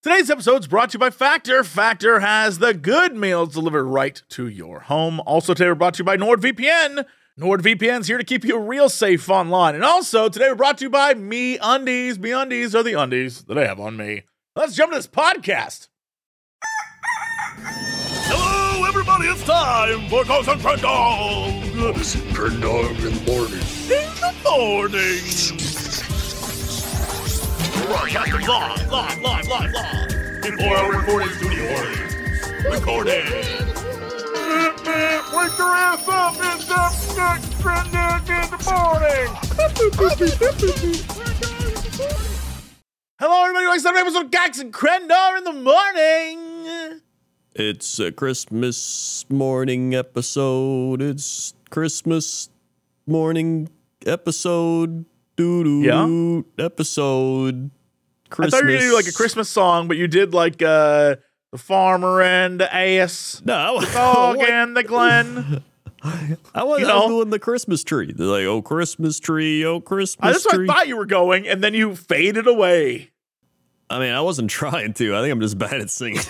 Today's episode is brought to you by Factor. Factor has the good meals delivered right to your home. Also, today we're brought to you by NordVPN. NordVPN's here to keep you real safe online. And also, today we're brought to you by MeUndies. Me Undies are the undies that I have on me. Let's jump to this podcast. Hello, everybody. It's time for Ghost and Friend Dog. Crendor in the morning. In the morning. Broadcasting live, live, live, live, live. In our recording studio. Recording. Wake your ass up! It's up next trending in the morning! Hello, everybody. Welcome to another episode of Cox and Crendor in the morning. It's a Christmas morning episode. It's Christmas morning episode. Doo doo episode. Christmas. I thought you were gonna do like a Christmas song, but you did like uh the farmer and the ass, No, dog and the Glen. I was, you I was know. doing the Christmas tree. They're like, oh, Christmas tree, oh, Christmas Uh, That's what I thought you were going, and then you faded away. I mean, I wasn't trying to. I think I'm just bad at singing.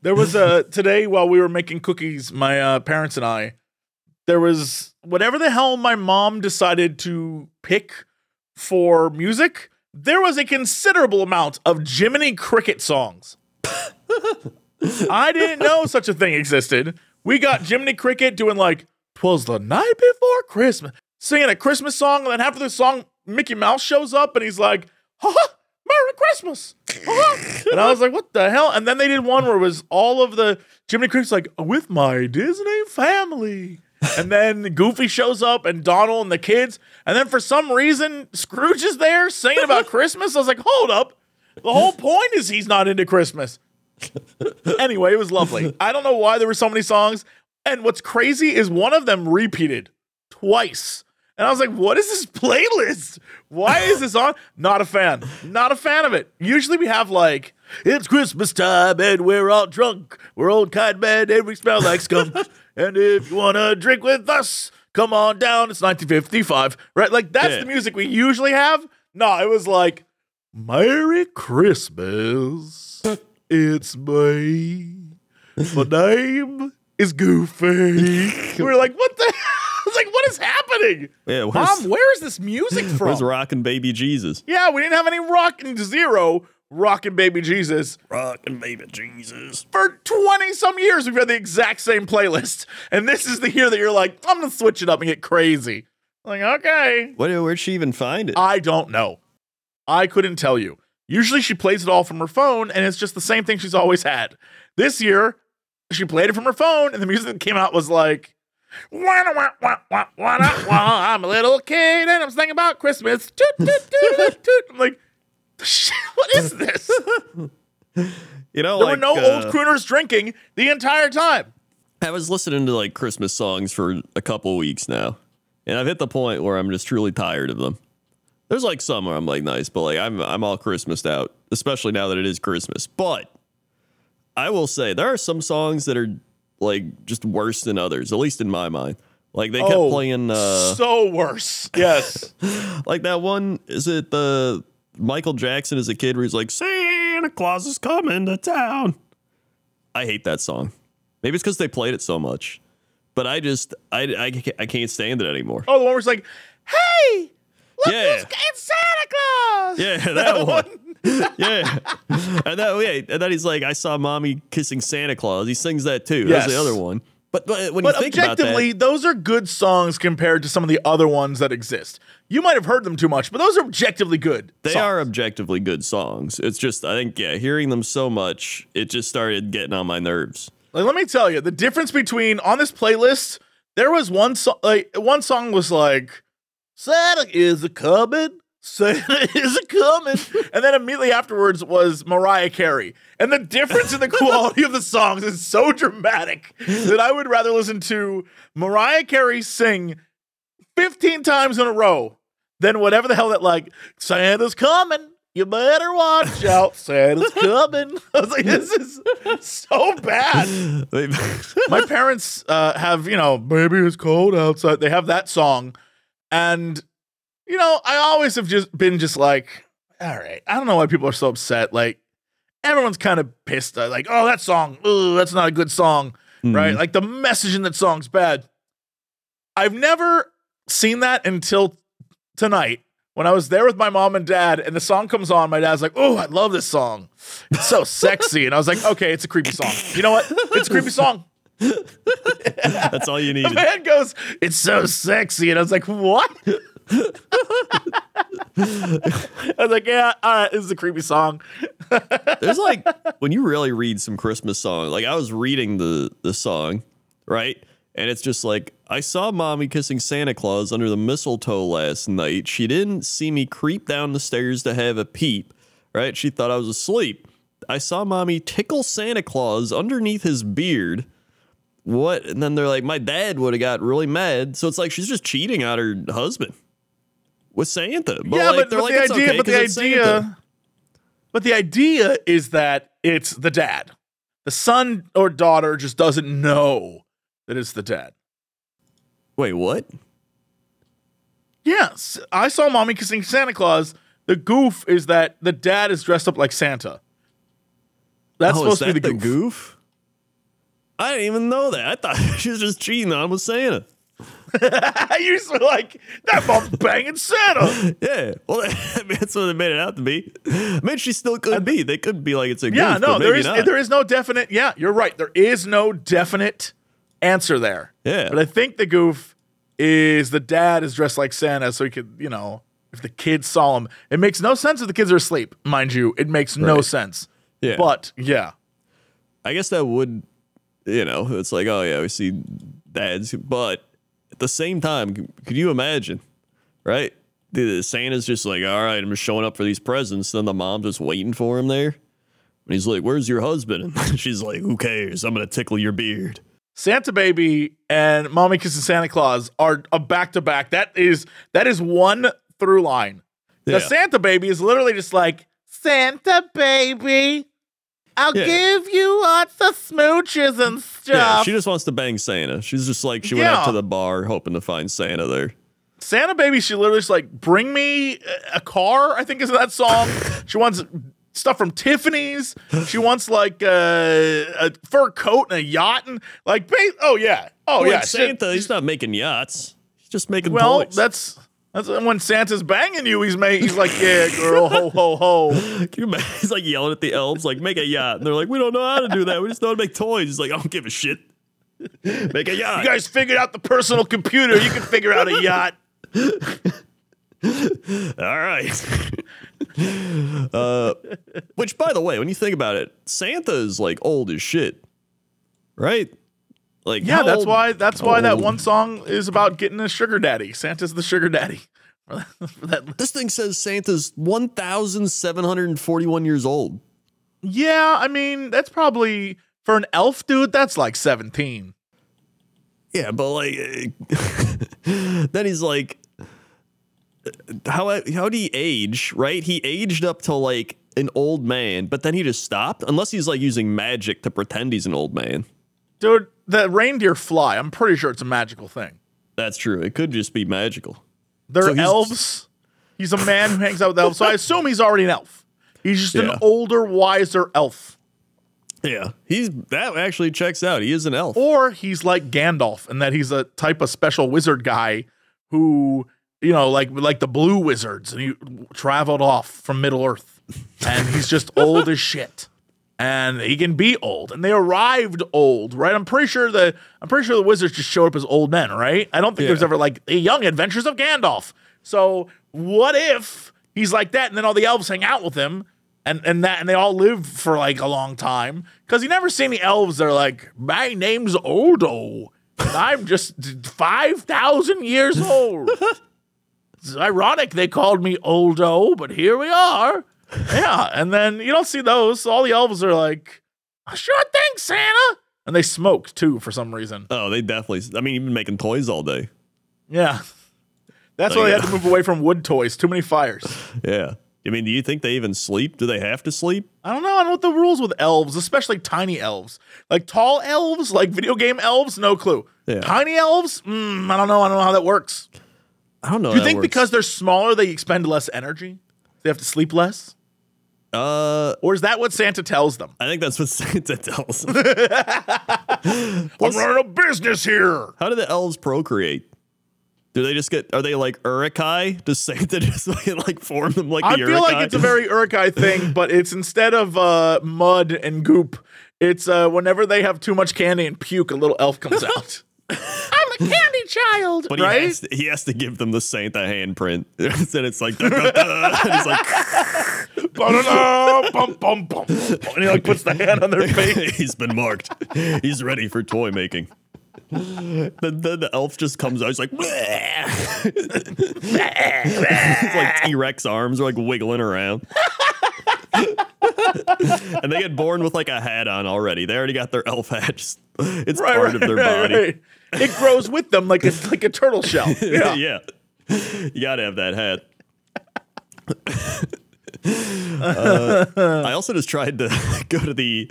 There was a today while we were making cookies, my uh, parents and I. There was whatever the hell my mom decided to pick for music. There was a considerable amount of Jiminy Cricket songs. I didn't know such a thing existed. We got Jiminy Cricket doing like "Twas the night before Christmas," singing a Christmas song, and then after the song, Mickey Mouse shows up and he's like, "Ha ha, Merry Christmas!" Ha-ha." and I was like, "What the hell?" And then they did one where it was all of the Jiminy Cricket's like, "With my Disney family." And then Goofy shows up and Donald and the kids. And then for some reason, Scrooge is there singing about Christmas. I was like, hold up. The whole point is he's not into Christmas. anyway, it was lovely. I don't know why there were so many songs. And what's crazy is one of them repeated twice. And I was like, what is this playlist? Why is this on? Not a fan. Not a fan of it. Usually we have like, it's Christmas time and we're all drunk. We're old kind men and we smell like skunk. And if you want to drink with us, come on down. It's 1955. Right? Like that's Yeah. the music we usually have. No, it was like, Merry Christmas. It's me. My name is Goofy. We're like, what the? I was like, what is happening? yeah, Mom, where is this music from? where's rockin' baby Jesus? yeah, we didn't have any rockin' zero rockin' baby Jesus Rockin' baby Jesus. for 20 some years. We've had the exact same playlist. And this is the year that you're like, I'm gonna switch it up and get crazy. Like, okay. What, where'd she even find it? I don't know. I couldn't tell you. Usually she plays it all from her phone, and it's just the same thing she's always had. This year, she played it from her phone, and the music that came out was like, wah, wah, wah, wah, wah, wah, wah, I'm a little kid and I'm singing about Christmas. Toot, toot, toot, toot. I'm like, what is this? you know, There like were no uh, old crooners drinking the entire time. I was listening to like Christmas songs for a couple weeks now, and I've hit the point where I'm just truly tired of them. There's like some where I'm like nice, but like I'm I'm all Christmased out, especially now that it is Christmas. But I will say there are some songs that are like just worse than others, at least in my mind. Like they kept Oh, playing uh so worse. Yes. like that one is it the Michael Jackson as a kid where he's like Santa Claus is coming to town. I hate that song. Maybe it's because they played it so much, but I just I I, I can't stand it anymore. oh, the one where it's like, hey, look Yeah. it's Santa Claus. Yeah, that one. yeah, and that yeah, and then he's like, I saw mommy kissing Santa Claus. He sings that too. That's the other one. But, but when But you think about objectively, that, those are good songs compared to some of the other ones that exist. You might have heard them too much, but those are objectively good. they songs. are objectively good songs. It's just I think yeah, hearing them so much, it just started getting on my nerves. Like, let me tell you, the difference between on this playlist, there was one song. Like one song was like, "Santa is a coming." Santa is coming, and then immediately afterwards was Mariah Carey, and the difference in the quality of the songs is so dramatic that I would rather listen to Mariah Carey sing 15 times in a row than whatever the hell that like Santa's coming. You better watch out. Santa's coming. I was like, this is so bad. My parents uh, have, you know, baby it's cold outside. They have that song. And, you know, I always have just been just like, all right, I don't know why people are so upset. Like, everyone's kind of pissed. uh, Like, oh, that song, ooh, that's not a good song, right? Like the message in that song's bad. I've never seen that until tonight when I was there with my mom and dad, and the song comes on. My dad's like, "Oh, I love this song. It's so sexy." And I was like, "Okay, it's a creepy song. You know what? It's a creepy song." That's all you need. The man goes, "It's so sexy," and I was like, "What?" I was like, "Yeah, all right, this is a creepy song." There's like when you really read some Christmas song. Like I was reading the the song, right? And it's just like I saw mommy kissing Santa Claus under the mistletoe last night. She didn't see me creep down the stairs to have a peep, right? She thought I was asleep. I saw mommy tickle Santa Claus underneath his beard. What? And then they're like, my dad would have got really mad. So it's like she's just cheating on her husband with Santa. But yeah, like, but, they're but like, the idea, okay but the 'cause it's Santa." idea, but the idea is that it's the dad. The son or daughter just doesn't know that it's the dad. Wait, what? Yes, I saw mommy kissing Santa Claus. The goof is that the dad is dressed up like Santa. That's oh, supposed to be that the goof. I didn't even know that. I thought she was just cheating on with Santa. I used to like that mom's banging Santa. Yeah. Well, that's what they made it out to be. I mean, she still could be. They could be like it's a Yeah, no, there is not. there is no definite. Yeah, you're right. There is no definite answer there. Yeah. but I think the goof is the dad is dressed like Santa, so he could, you know, if the kids saw him, it makes no sense if the kids are asleep, mind you. It makes no sense. Yeah. But yeah, I guess that would, you know, it's like, oh yeah, we see dads, but the same time, could you imagine, right? The Santa's just like, all right, I'm just showing up for these presents. Then the mom's just waiting for him there. And he's like, where's your husband? And she's like, who cares? I'm gonna tickle your beard. Santa Baby and Mommy Kissing Santa Claus are a back to back. That is that is one through line. Yeah. The Santa Baby is literally just like Santa Baby. I'll Yeah. give you lots of smooches and stuff. Yeah, she just wants to bang Santa. She's just like she went out to the bar hoping to find Santa there. Santa Baby, she literally just like, bring me a- car, I think is that song. she wants stuff from Tiffany's. She wants like uh, a fur coat and a yacht and like, ba- oh yeah. Oh Like yeah. Santa, he's not making yachts. He's just making Well, toys. that's that's when Santa's banging you. He's made. He's like, yeah, girl, ho ho ho. Can you? He's like yelling at the elves, like, make a yacht. And they're like, we don't know how to do that. We just know how to make toys. He's like, I don't give a shit. Make a yacht. You guys figured out the personal computer. You can figure out a yacht. All right. uh, which, by the way, when you think about it, Santa is like old as shit, right? Like, Yeah, that's old- why. That's why that one song is about getting a sugar daddy. Santa's the sugar daddy. That- This thing says Santa's 1,741 years old. yeah, I mean that's probably for an elf dude. That's like seventeen. Yeah, but like, then he's like, how how would he age? Right? He aged up to like an old man, but then he just stopped. Unless he's like using magic to pretend he's an old man. Dude, the reindeer fly. I'm pretty sure it's a magical thing. That's true. It could just be magical. They're So he's- elves. He's a man who hangs out with elves, so I assume he's already an elf. He's just Yeah. an older, wiser elf. Yeah, he's that actually checks out. He is an elf. Or he's like Gandalf, and that he's a type of special wizard guy who, you know, like like the blue wizards, and he traveled off from Middle Earth, and he's just old as shit. And he can be old, and they arrived old, right? I'm pretty sure the I'm pretty sure the wizards just showed up as old men, right? I don't think there's ever like the young adventures of Gandalf. So what if he's like that, and then all the elves hang out with him, and and that and they all live for like a long time? Because you never see any elves that are like, my name's Odo, and I'm just five thousand years old. it's ironic they called me Oldo, but here we are. Yeah, and then you don't see those. So all the elves are like, sure thing, Santa. And they smoke too for some reason. Oh, they definitely. I mean, you've been making toys all day. Yeah. That's Oh, why they had to move away from wood toys. Too many fires. Yeah. I mean, do you think they even sleep? Do they have to sleep? I don't know. I don't know what the rules with elves, especially tiny elves. Like tall elves, like video game elves, no clue. Yeah. Tiny elves, mm, I don't know. I don't know how that works. I don't know. Do you think works. because they're smaller, they expend less energy? They have to sleep less? Uh, Or is that what Santa tells them? I think that's what Santa tells. them. I'm running a business here. How do the elves procreate? Do they just get? Are they like Uruk-hai? Does Santa just like, like form them like I feel like it's a very Uruk-hai thing, but it's instead of uh, mud and goop, it's uh, whenever they have too much candy and puke, a little elf comes out. I'm candy child, But he, right? has to, he has to give them the Santa handprint. and it's like, da, da, da, and he's like, bum, bum, bum. And he like puts the hand on their face. he's been marked. He's ready for toy making. Then, then the elf just comes out. He's like, It's like T Rex arms are like wiggling around. and they get born with like a hat on already. They already got their elf hat. Just, it's Right, part right, of their right, body. It grows with them like a like a turtle shell. Yeah. Yeah. You gotta have that hat. Uh, I also just tried to go to the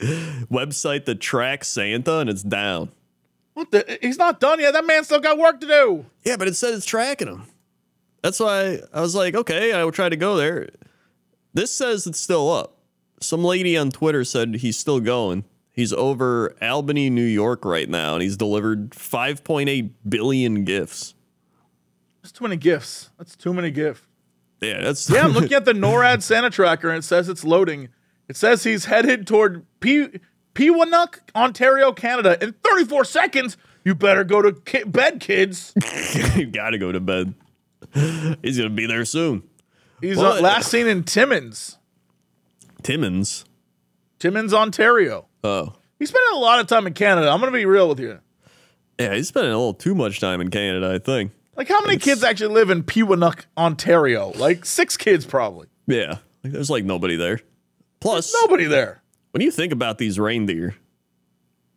website that tracks Santa and it's down. What the? He's not done yet. That man still got work to do. Yeah, but it said it's tracking him. That's why I was like, okay, I will try to go there. This says it's still up. Some lady on Twitter said he's still going. He's over Albany, New York right now, and he's delivered 5.8 billion gifts. That's too many gifts. That's too many gifts. Yeah, that's Yeah, I'm looking at the NORAD Santa tracker and it says it's loading. It says he's headed toward P- Peawanuck, Ontario, Canada. In 34 seconds, you better go to ki- bed, kids. you gotta go to bed. He's gonna be there soon. He's uh, last seen in Timmins, Timmins. Timmins, Ontario. Oh. He's spending a lot of time in Canada. I'm going to be real with you. Yeah, he's spending a little too much time in Canada, I think. Like, how many kids actually live in Peawanuck, Ontario? Like, six kids probably. Yeah. Like, there's like nobody there. Plus, Nobody there. when you think about these reindeer,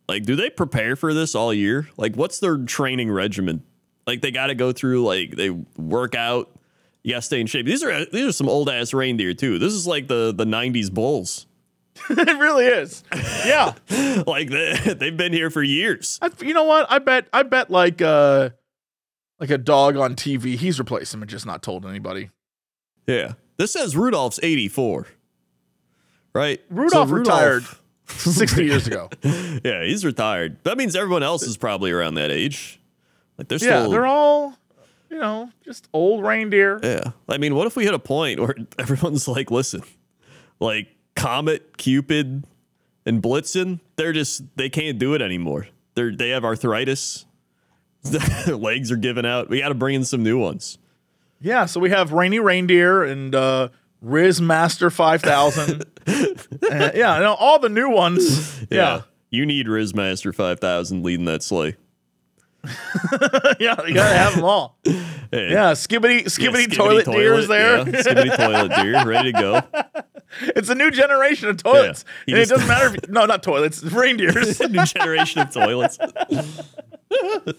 like, do they prepare for this all year? Like, what's their training regimen? Like, they got to go through, like, they work out. You got to stay in shape. These are these are some old ass reindeer too. This is like the the '90s bulls. it really is. Yeah. like they, they've been here for years. I, you know what? I bet. I bet like uh, like a dog on TV. He's replaced him and just not told anybody. Yeah. This says Rudolph's 84. Right? Rudolph So retired 60 years ago. Yeah, he's retired. That means everyone else is probably around that age. Like they're Yeah, they're all, you know, just old reindeer. Yeah. I mean, what if we hit a point where everyone's like, listen, like Comet, Cupid, and Blitzen, they're just they can't do it anymore. They're they have arthritis. Their legs are giving out. We got to bring in some new ones. Yeah, so we have Rainy Reindeer and uh, Riz Master 5000. Uh, yeah, you know, all the new ones. Yeah. You need Rizmaster 5000 leading that sleigh. Yeah, you gotta have them all. Hey, Yeah, Skibidi, Skibidi, Skibidi Toilet, Deer is there. Yeah, Skibidi Toilet Deer, ready to go. it's a new generation of toilets. Yeah, and it doesn't matter if, no, not toilets, reindeers. New generation of toilets. and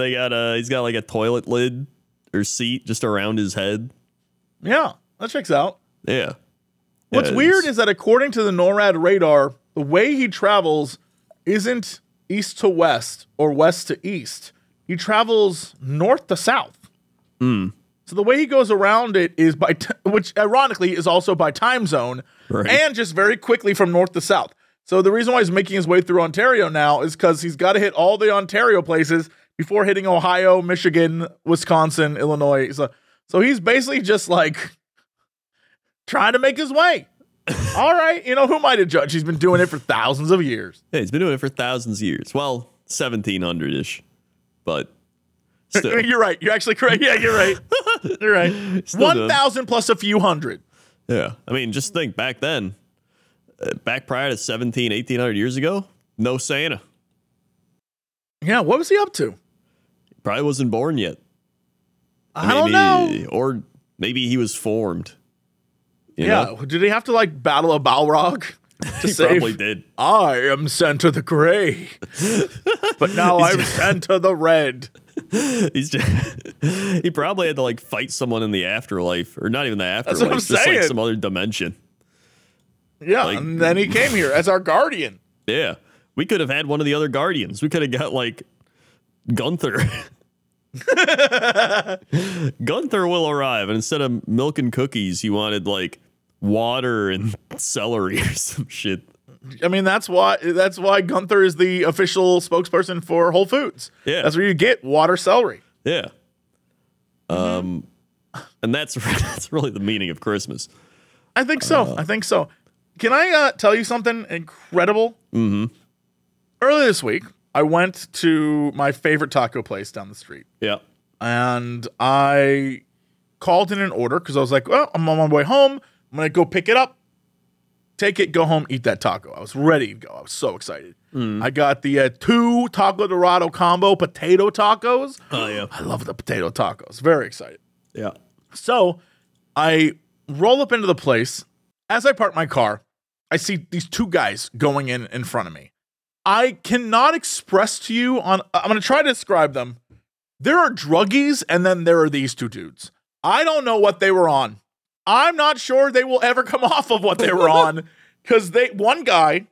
they got uh he's got like a toilet lid or seat just around his head. yeah, that checks out. Yeah. What's Yeah, weird is that according to the NORAD radar, the way he travels isn't east to west or west to east. He travels north to south. Hmm. So the way he goes around it is by, t- which ironically is also by time zone, Right. and just very quickly from north to south. So the reason why he's making his way through Ontario now is because he's got to hit all the Ontario places before hitting Ohio, Michigan, Wisconsin, Illinois. So, so he's basically just like trying to make his way. All right, you know who might have judged? He's been doing it for thousands of years. Yeah, he's been doing it for thousands of years. Well, seventeen hundred ish. But still. You're right. You're actually correct. Yeah, you're right. You're right. Still One doing- thousand plus a few hundred. Yeah. I mean, just think back then, uh, back prior to 17, 1800 years ago, no Santa. Yeah, what was he up to? Probably wasn't born yet. I don't know. Or maybe he was formed. Yeah, know? did he have to like battle a Balrog to He save? probably did. I am Santa the Gray, but now I'm Santa the Red. He's just, he probably had to like fight someone in the afterlife, or not even the afterlife, what I'm just like some other dimension. Yeah, Like- and then he came here as our guardian. Yeah, we could have had one of the other guardians. We could have got like Gunther. Gunther will arrive, and instead of milk and cookies, he wanted like water and celery or some shit. I mean, that's why that's why Gunther is the official spokesperson for Whole Foods. Yeah. That's where you get water celery. Yeah. Um, and that's that's really the meaning of Christmas. I think so. I think so. Can I uh, tell you something incredible? Mm-hmm. Earlier this week, I went to my favorite taco place down the street, Yeah. and I called in an order because I was like, "Well, I'm on my way home. I'm gonna go pick it up, take it, go home, eat that taco." I was ready to go. I was so excited. I got the uh, two taco dorado combo potato tacos. Oh yeah. I love the potato tacos. Very excited. Yeah. So I roll up into the place. As I park my car, I see these two guys going in in front of me. I cannot express to you on I'm to try to describe them. There are druggies and then there are these two dudes. I don't know what they were on. I'm not sure they will ever come off of what they were on cuz they one guy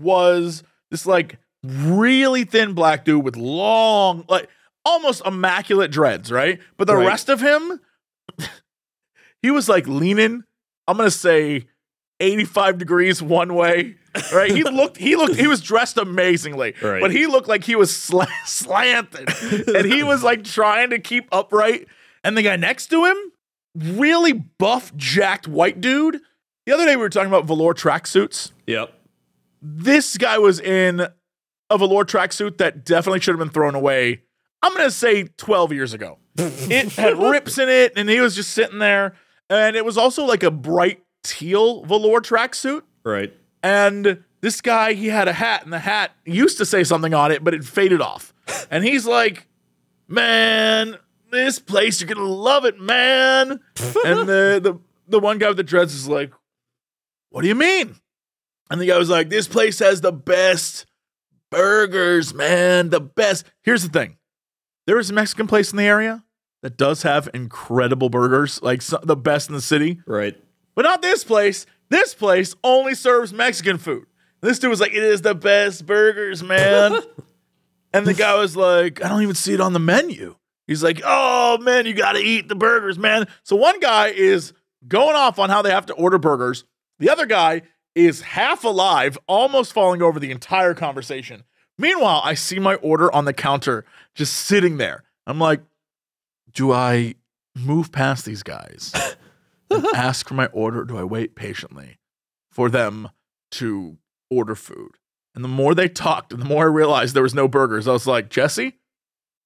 was this like really thin black dude with long like almost immaculate dreads, right? But the Right. rest of him he was like leaning, I'm gonna say 85 degrees one way. Right? He looked he looked he was dressed amazingly. Right. But he looked like he was sla- slanted. and he was like trying to keep upright. And the guy next to him, really buff, jacked white dude. The other day we were talking about velour tracksuits. Yep. This guy was in a velour tracksuit that definitely should have been thrown away. I'm gonna say 12 years ago. it had rips in it, and he was just sitting there. And it was also like a bright teal velour tracksuit. Right. And this guy, he had a hat, and the hat used to say something on it, but it faded off. And he's like, Man, this place, you're gonna love it, man. and the, the the one guy with the dreads is like, What do you mean? And the guy was like, This place has the best burgers, man. The best. Here's the thing. There is a Mexican place in the area that does have incredible burgers, like so- the best in the city. Right. But not this place. This place only serves Mexican food. This dude was like, it is the best burgers, man. and the guy was like, I don't even see it on the menu. He's like, oh, man, you got to eat the burgers, man. So one guy is going off on how they have to order burgers. The other guy is half alive, almost falling over the entire conversation. Meanwhile, I see my order on the counter just sitting there. I'm like, do I move past these guys and ask for my order? Or do I wait patiently for them to order food? And the more they talked and the more I realized there was no burgers, I was like, Jesse,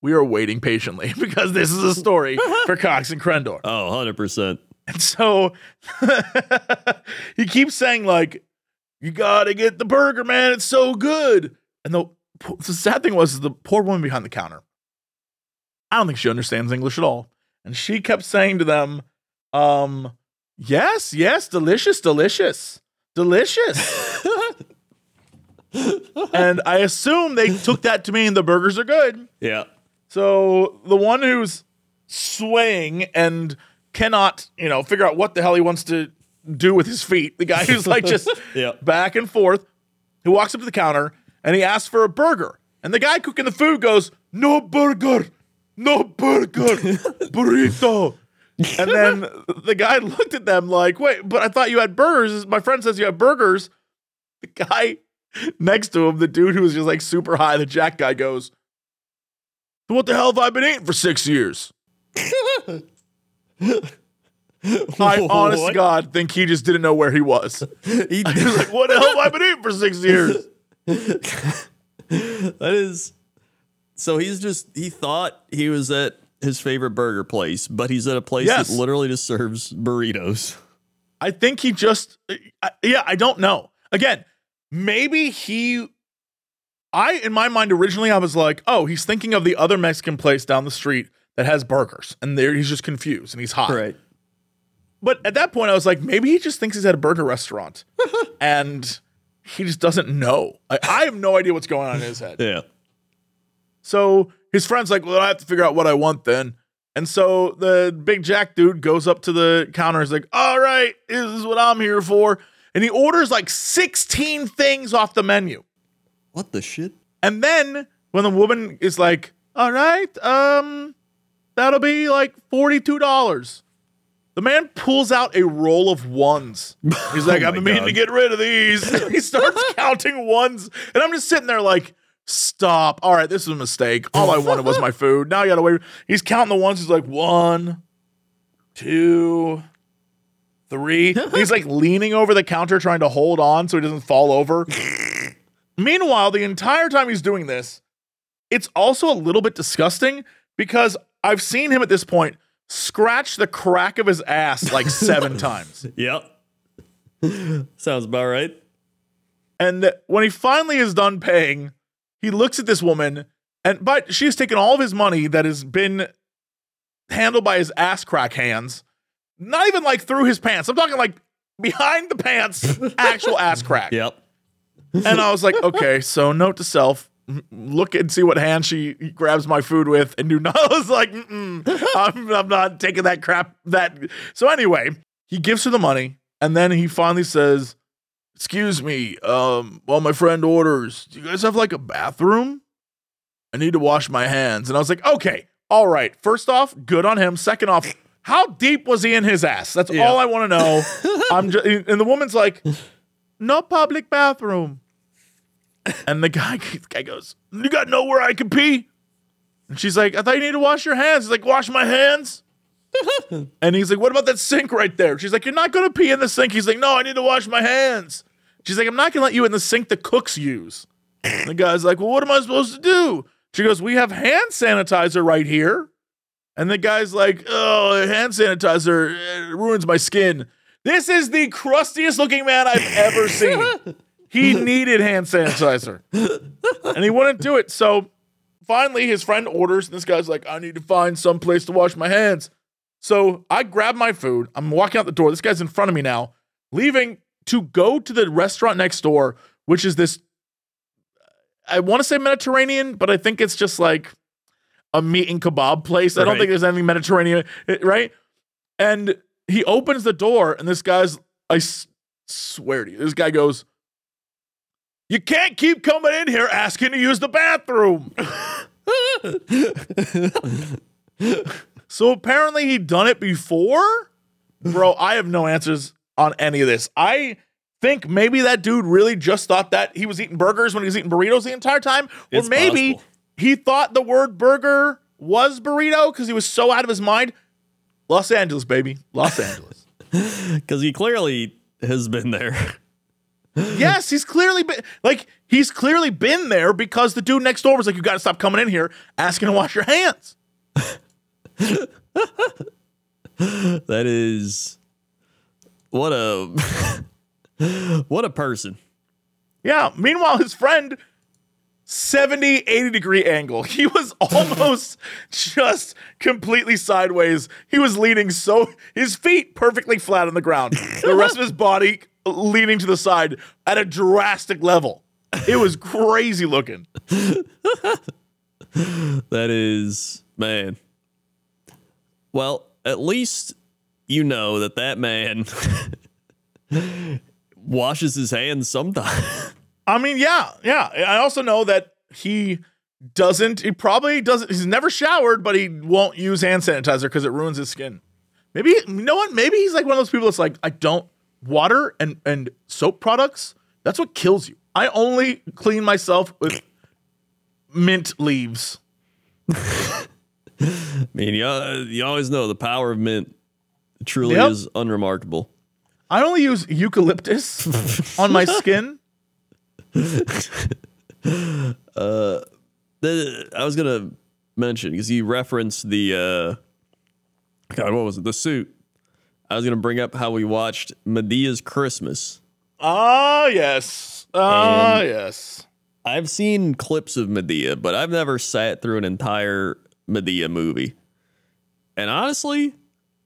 we are waiting patiently because this is a story for Cox and Crendor. Oh, 100%. And so he keeps saying, like, you gotta get the burger, man. It's so good. And the, the sad thing was the poor woman behind the counter. I don't think she understands English at all. And she kept saying to them, um, yes, yes, delicious, delicious, delicious. and I assume they took that to mean the burgers are good. Yeah. So the one who's swaying and cannot, you know, figure out what the hell he wants to do with his feet, the guy who's like just Yeah. back and forth, who walks up to the counter and he asks for a burger. And the guy cooking the food goes, No burger, no burger, burrito. And then the guy looked at them like, Wait, but I thought you had burgers. My friend says you have burgers. The guy next to him, the dude who was just like super high, the jack guy goes, What the hell have I been eating for six years? I honest to? God think he just didn't know where he was. He, He was like, What the hell have I been eating for six years? that is. So he's just, he thought he was at his favorite burger place, but he's at a place Yes. that literally just serves burritos. I think he just, I, yeah, I don't know. Again, maybe he, I, in my mind, originally I was like, oh, he's thinking of the other Mexican place down the street that has burgers. And there he's just confused and he's hot. Right. But at that point, I was like, maybe he just thinks he's at a burger restaurant and he just doesn't know. I, I have no idea what's going on in his head. Yeah. So his friend's like, well, I have to figure out what I want then. And so the big Jack dude goes up to the counter. He's like, all right, this is what I'm here for. And he orders like 16 things off the menu. What the shit? And then when the woman is like, all right, um, that'll be like $42. The man pulls out a roll of ones. He's like, Oh I've been meaning to get rid of these. he starts counting ones. And I'm just sitting there like, stop. All right, this is a mistake. All I wanted was my food. Now you gotta wait. He's counting the ones. He's like, one, two, three. He's like leaning over the counter trying to hold on so he doesn't fall over. Meanwhile, the entire time he's doing this, it's also a little bit disgusting because I've seen him at this point scratch the crack of his ass like seven times. Yep. Sounds about right. And when he finally is done paying, he looks at this woman, and but she's taken all of his money that has been handled by his ass crack hands, not even like through his pants. I'm talking like behind the pants, actual ass crack. Yep. And I was like, okay, so note to self. Look and see what hand she grabs my food with, and do not. I was like, Mm-mm, I'm, I'm not taking that crap. That so anyway, he gives her the money, and then he finally says, "Excuse me, um, while my friend orders, do you guys have like a bathroom? I need to wash my hands." And I was like, okay, all right. First off, good on him. Second off, how deep was he in his ass? That's Yeah. all I want to know. I'm just, and the woman's like, no public bathroom. And the guy, the guy goes, You got nowhere I can pee? And she's like, I thought you need to wash your hands. He's like, Wash my hands? and he's like, What about that sink right there? She's like, You're not going to pee in the sink. He's like, No, I need to wash my hands. She's like, I'm not going to let you in the sink the cooks use. And the guy's like, Well, what am I supposed to do? She goes, We have hand sanitizer right here. And the guy's like, Oh, hand sanitizer uh, ruins my skin. This is the crustiest looking man I've ever seen. He needed hand sanitizer. and he wouldn't do it. So finally, his friend orders, and this guy's like, I need to find some place to wash my hands. So I grab my food. I'm walking out the door. This guy's in front of me now, leaving to go to the restaurant next door, which is this, I want to say Mediterranean, but I think it's just like a meat and kebab place. I don't Right. think there's anything Mediterranean, eh, right? And he opens the door, and this guy's, I s- swear to you, this guy goes, You can't keep coming in here asking to use the bathroom. so apparently he'd done it before? Bro, I have no answers on any of this. I think maybe that dude really just thought that he was eating burgers when he was eating burritos the entire time. Or It's maybe possible. he thought the word burger was burrito because he was so out of his mind. Los Angeles, baby. Los Angeles. Because he clearly has been there. yes, he's clearly been like he's clearly been there because the dude next door was like, "You got to stop coming in here asking to wash your hands." That is what a what a person. Yeah. Meanwhile, his friend 70, 80 degree angle. He was almost just completely sideways. He was leaning so his feet perfectly flat on the ground. The rest of his body leaning to the side at a drastic level. It was crazy looking. That is man. Well, at least you know that that man washes his hands sometime. I mean, yeah, yeah. I also know that he doesn't, he probably doesn't, he's never showered, but he won't use hand sanitizer because it ruins his skin. Maybe, you know what? Maybe he's like one of those people that's like, I don't, water and, and soap products, that's what kills you. I only clean myself with mint leaves. I mean, you, you always know the power of mint truly Yep. is unremarkable. I only use eucalyptus on my skin. The, I was gonna mention because you referenced the uh, God, what was it? The suit. I was gonna bring up how we watched Madea's Christmas. Ah, yes. Ah, yes. I've seen clips of Madea, but I've never sat through an entire Madea movie. And honestly,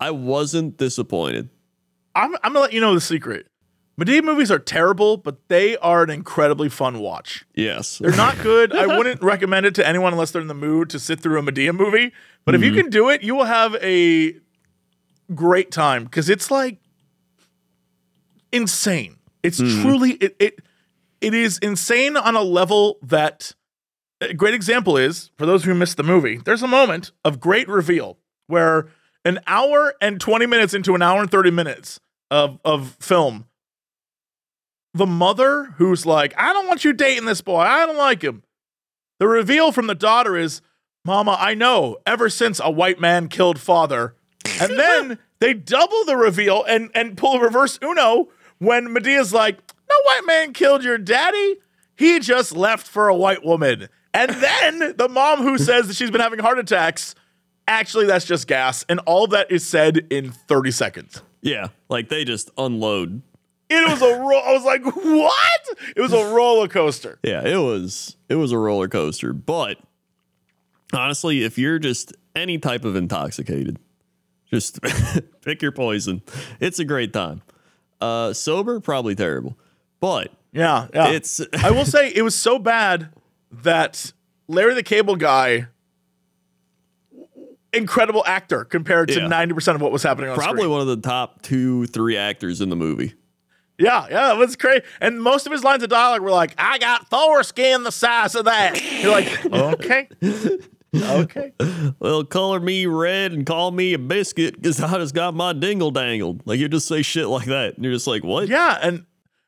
I wasn't disappointed. I'm, I'm gonna let you know the secret. Madea movies are terrible, but they are an incredibly fun watch. Yes. They're not good. I wouldn't recommend it to anyone unless they're in the mood to sit through a Madea movie. But if you mm-hmm. can do it, you will have a great time because it's like insane. It's mm-hmm. truly it, it it is insane on a level that a great example is for those who missed the movie. There's a moment of great reveal where an hour and 20 minutes into an hour and 30 minutes of, of film, the mother who's like, I don't want you dating this boy. I don't like him. The reveal from the daughter is, Mama, I know, ever since a white man killed father. And then they double the reveal and, and pull a reverse Uno when Madea's like, No white man killed your daddy. He just left for a white woman. And then the mom who says that she's been having heart attacks, actually, that's just gas. And all that is said in 30 seconds. Yeah, like they just unload. It was a ro- I was like, what? It was a roller coaster. Yeah, it was it was a roller coaster. But honestly, if you're just any type of intoxicated, just pick your poison. It's a great time. Uh, sober, probably terrible. But Yeah, yeah. it's I will say it was so bad that Larry the Cable Guy, incredible actor compared to Yeah. ninety percent of what was happening on probably screen. one of the top two, three actors in the movie. Yeah, yeah, it was great. And most of his lines of dialogue were like, "I got foreskin the size of that." You're like, okay, okay. Well, color me red and call me a biscuit because I just got my dingle dangled. Like you just say shit like that, and you're just like, what? Yeah, and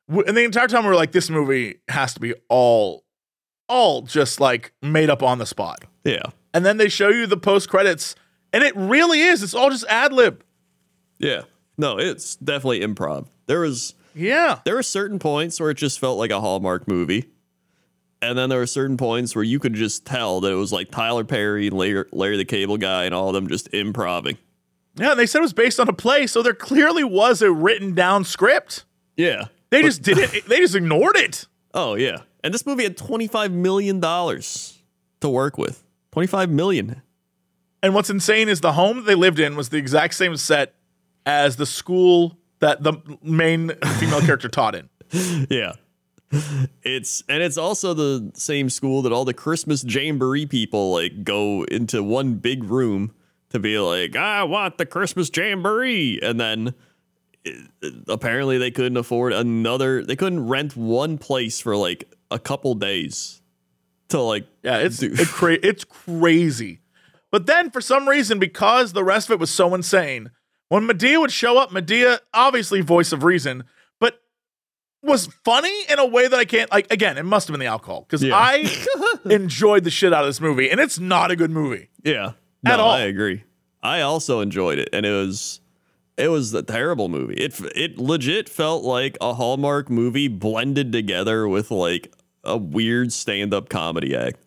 w- and the entire time we were like, this movie has to be all, all just like made up on the spot. yeah, And then they show you the post credits, and it really is. It's all just ad lib. yeah. No, it's definitely improv. There was Yeah. there were certain points where it just felt like a Hallmark movie. And then there were certain points where you could just tell that it was like Tyler Perry Larry, Larry the Cable Guy and all of them just improving. Yeah, they said it was based on a play, so there clearly was a written down script. Yeah. They just didn't. They just ignored it. Oh yeah. And this movie had twenty five million dollars to work with. Twenty five million. And what's insane is the home they lived in was the exact same set as the school that the main female character taught in. Yeah. It's and it's also the same school that all the Christmas jamboree people like go into one big room to be like, I want the Christmas jamboree, and then it- apparently they couldn't afford another. They couldn't rent one place for like a couple days to like Yeah, it's it cra- it's crazy. But then for some reason, because the rest of it was so insane, when Madea would show up, Madea, obviously voice of reason, but was funny in a way that I can't like again, it must have been the alcohol. Because Yeah. I enjoyed the shit out of this movie, and it's not a good movie. Yeah. At no, all. I agree. I also enjoyed it and it was it was a terrible movie. It it legit felt like a Hallmark movie blended together with like a weird stand-up comedy act.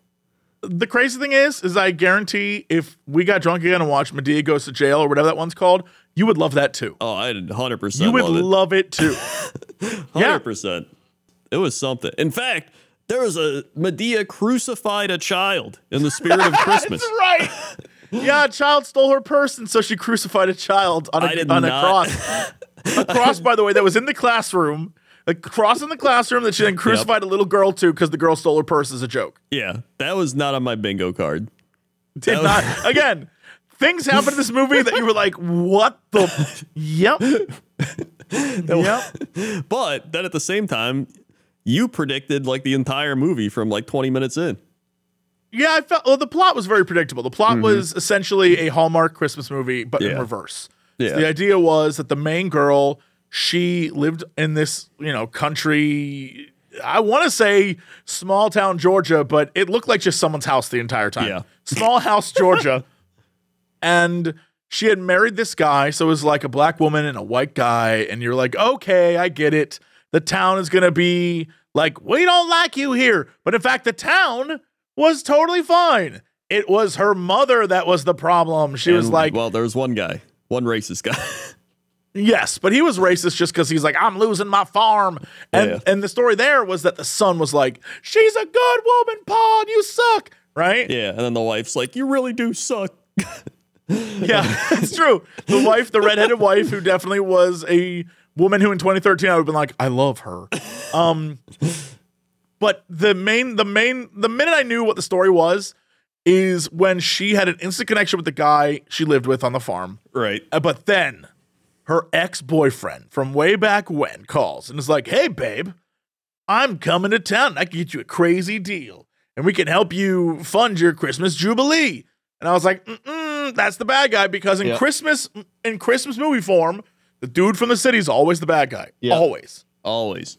The crazy thing is, is I guarantee if we got drunk again and watched Madea goes to jail or whatever that one's called, you would love that too. Oh, I 100% You would love it. love it too. 100%. It was something. In fact, there was a Madea crucified a child in the spirit of Christmas. That's right. Yeah, a child stole her purse, and so she crucified a child on a, on a cross. a cross, by the way, that was in the classroom. A cross in the classroom that she then crucified a little girl to because the girl stole her purse as a joke. yeah, that was not on my bingo card. Did not again. Things happen in this movie that you were like, "What the? Yep, yep." But then at the same time, you predicted like the entire movie from like 20 minutes in. Yeah, I felt. Well, the plot was very predictable. The plot was essentially a Hallmark Christmas movie, but in Mm-hmm. Yeah. reverse. Yeah. The idea was that the main girl, she lived in this, you know, country. I want to say small town Georgia, but it looked like just someone's house the entire time. Yeah. Small house Georgia. and she had married this guy. So it was like a black woman and a white guy. And you're like, okay, I get it. The town is going to be like, we don't like you here. But in fact, the town was totally fine. It was her mother that was the problem. She was like, well, there was one guy, one racist guy. Yes, but he was racist just because he's like, I'm losing my farm. And Yeah. and the story there was that the son was like, She's a good woman, Paul, you suck. Right? yeah, and then the wife's like, "You really do suck." Yeah, it's true. The wife, the redheaded wife, who definitely was a woman who in 2013 I would have been like, I love her. Um but the main the main the minute I knew what the story was is when she had an instant connection with the guy she lived with on the farm. Right. Uh, But then her ex boyfriend from way back when calls and is like, Hey, babe, I'm coming to town. I can get you a crazy deal and we can help you fund your Christmas Jubilee. And I was like, Mm-mm, mm, that's the bad guy because in Yeah. Christmas in Christmas movie form, the dude from the city is always the bad guy. Yeah. Always. Always.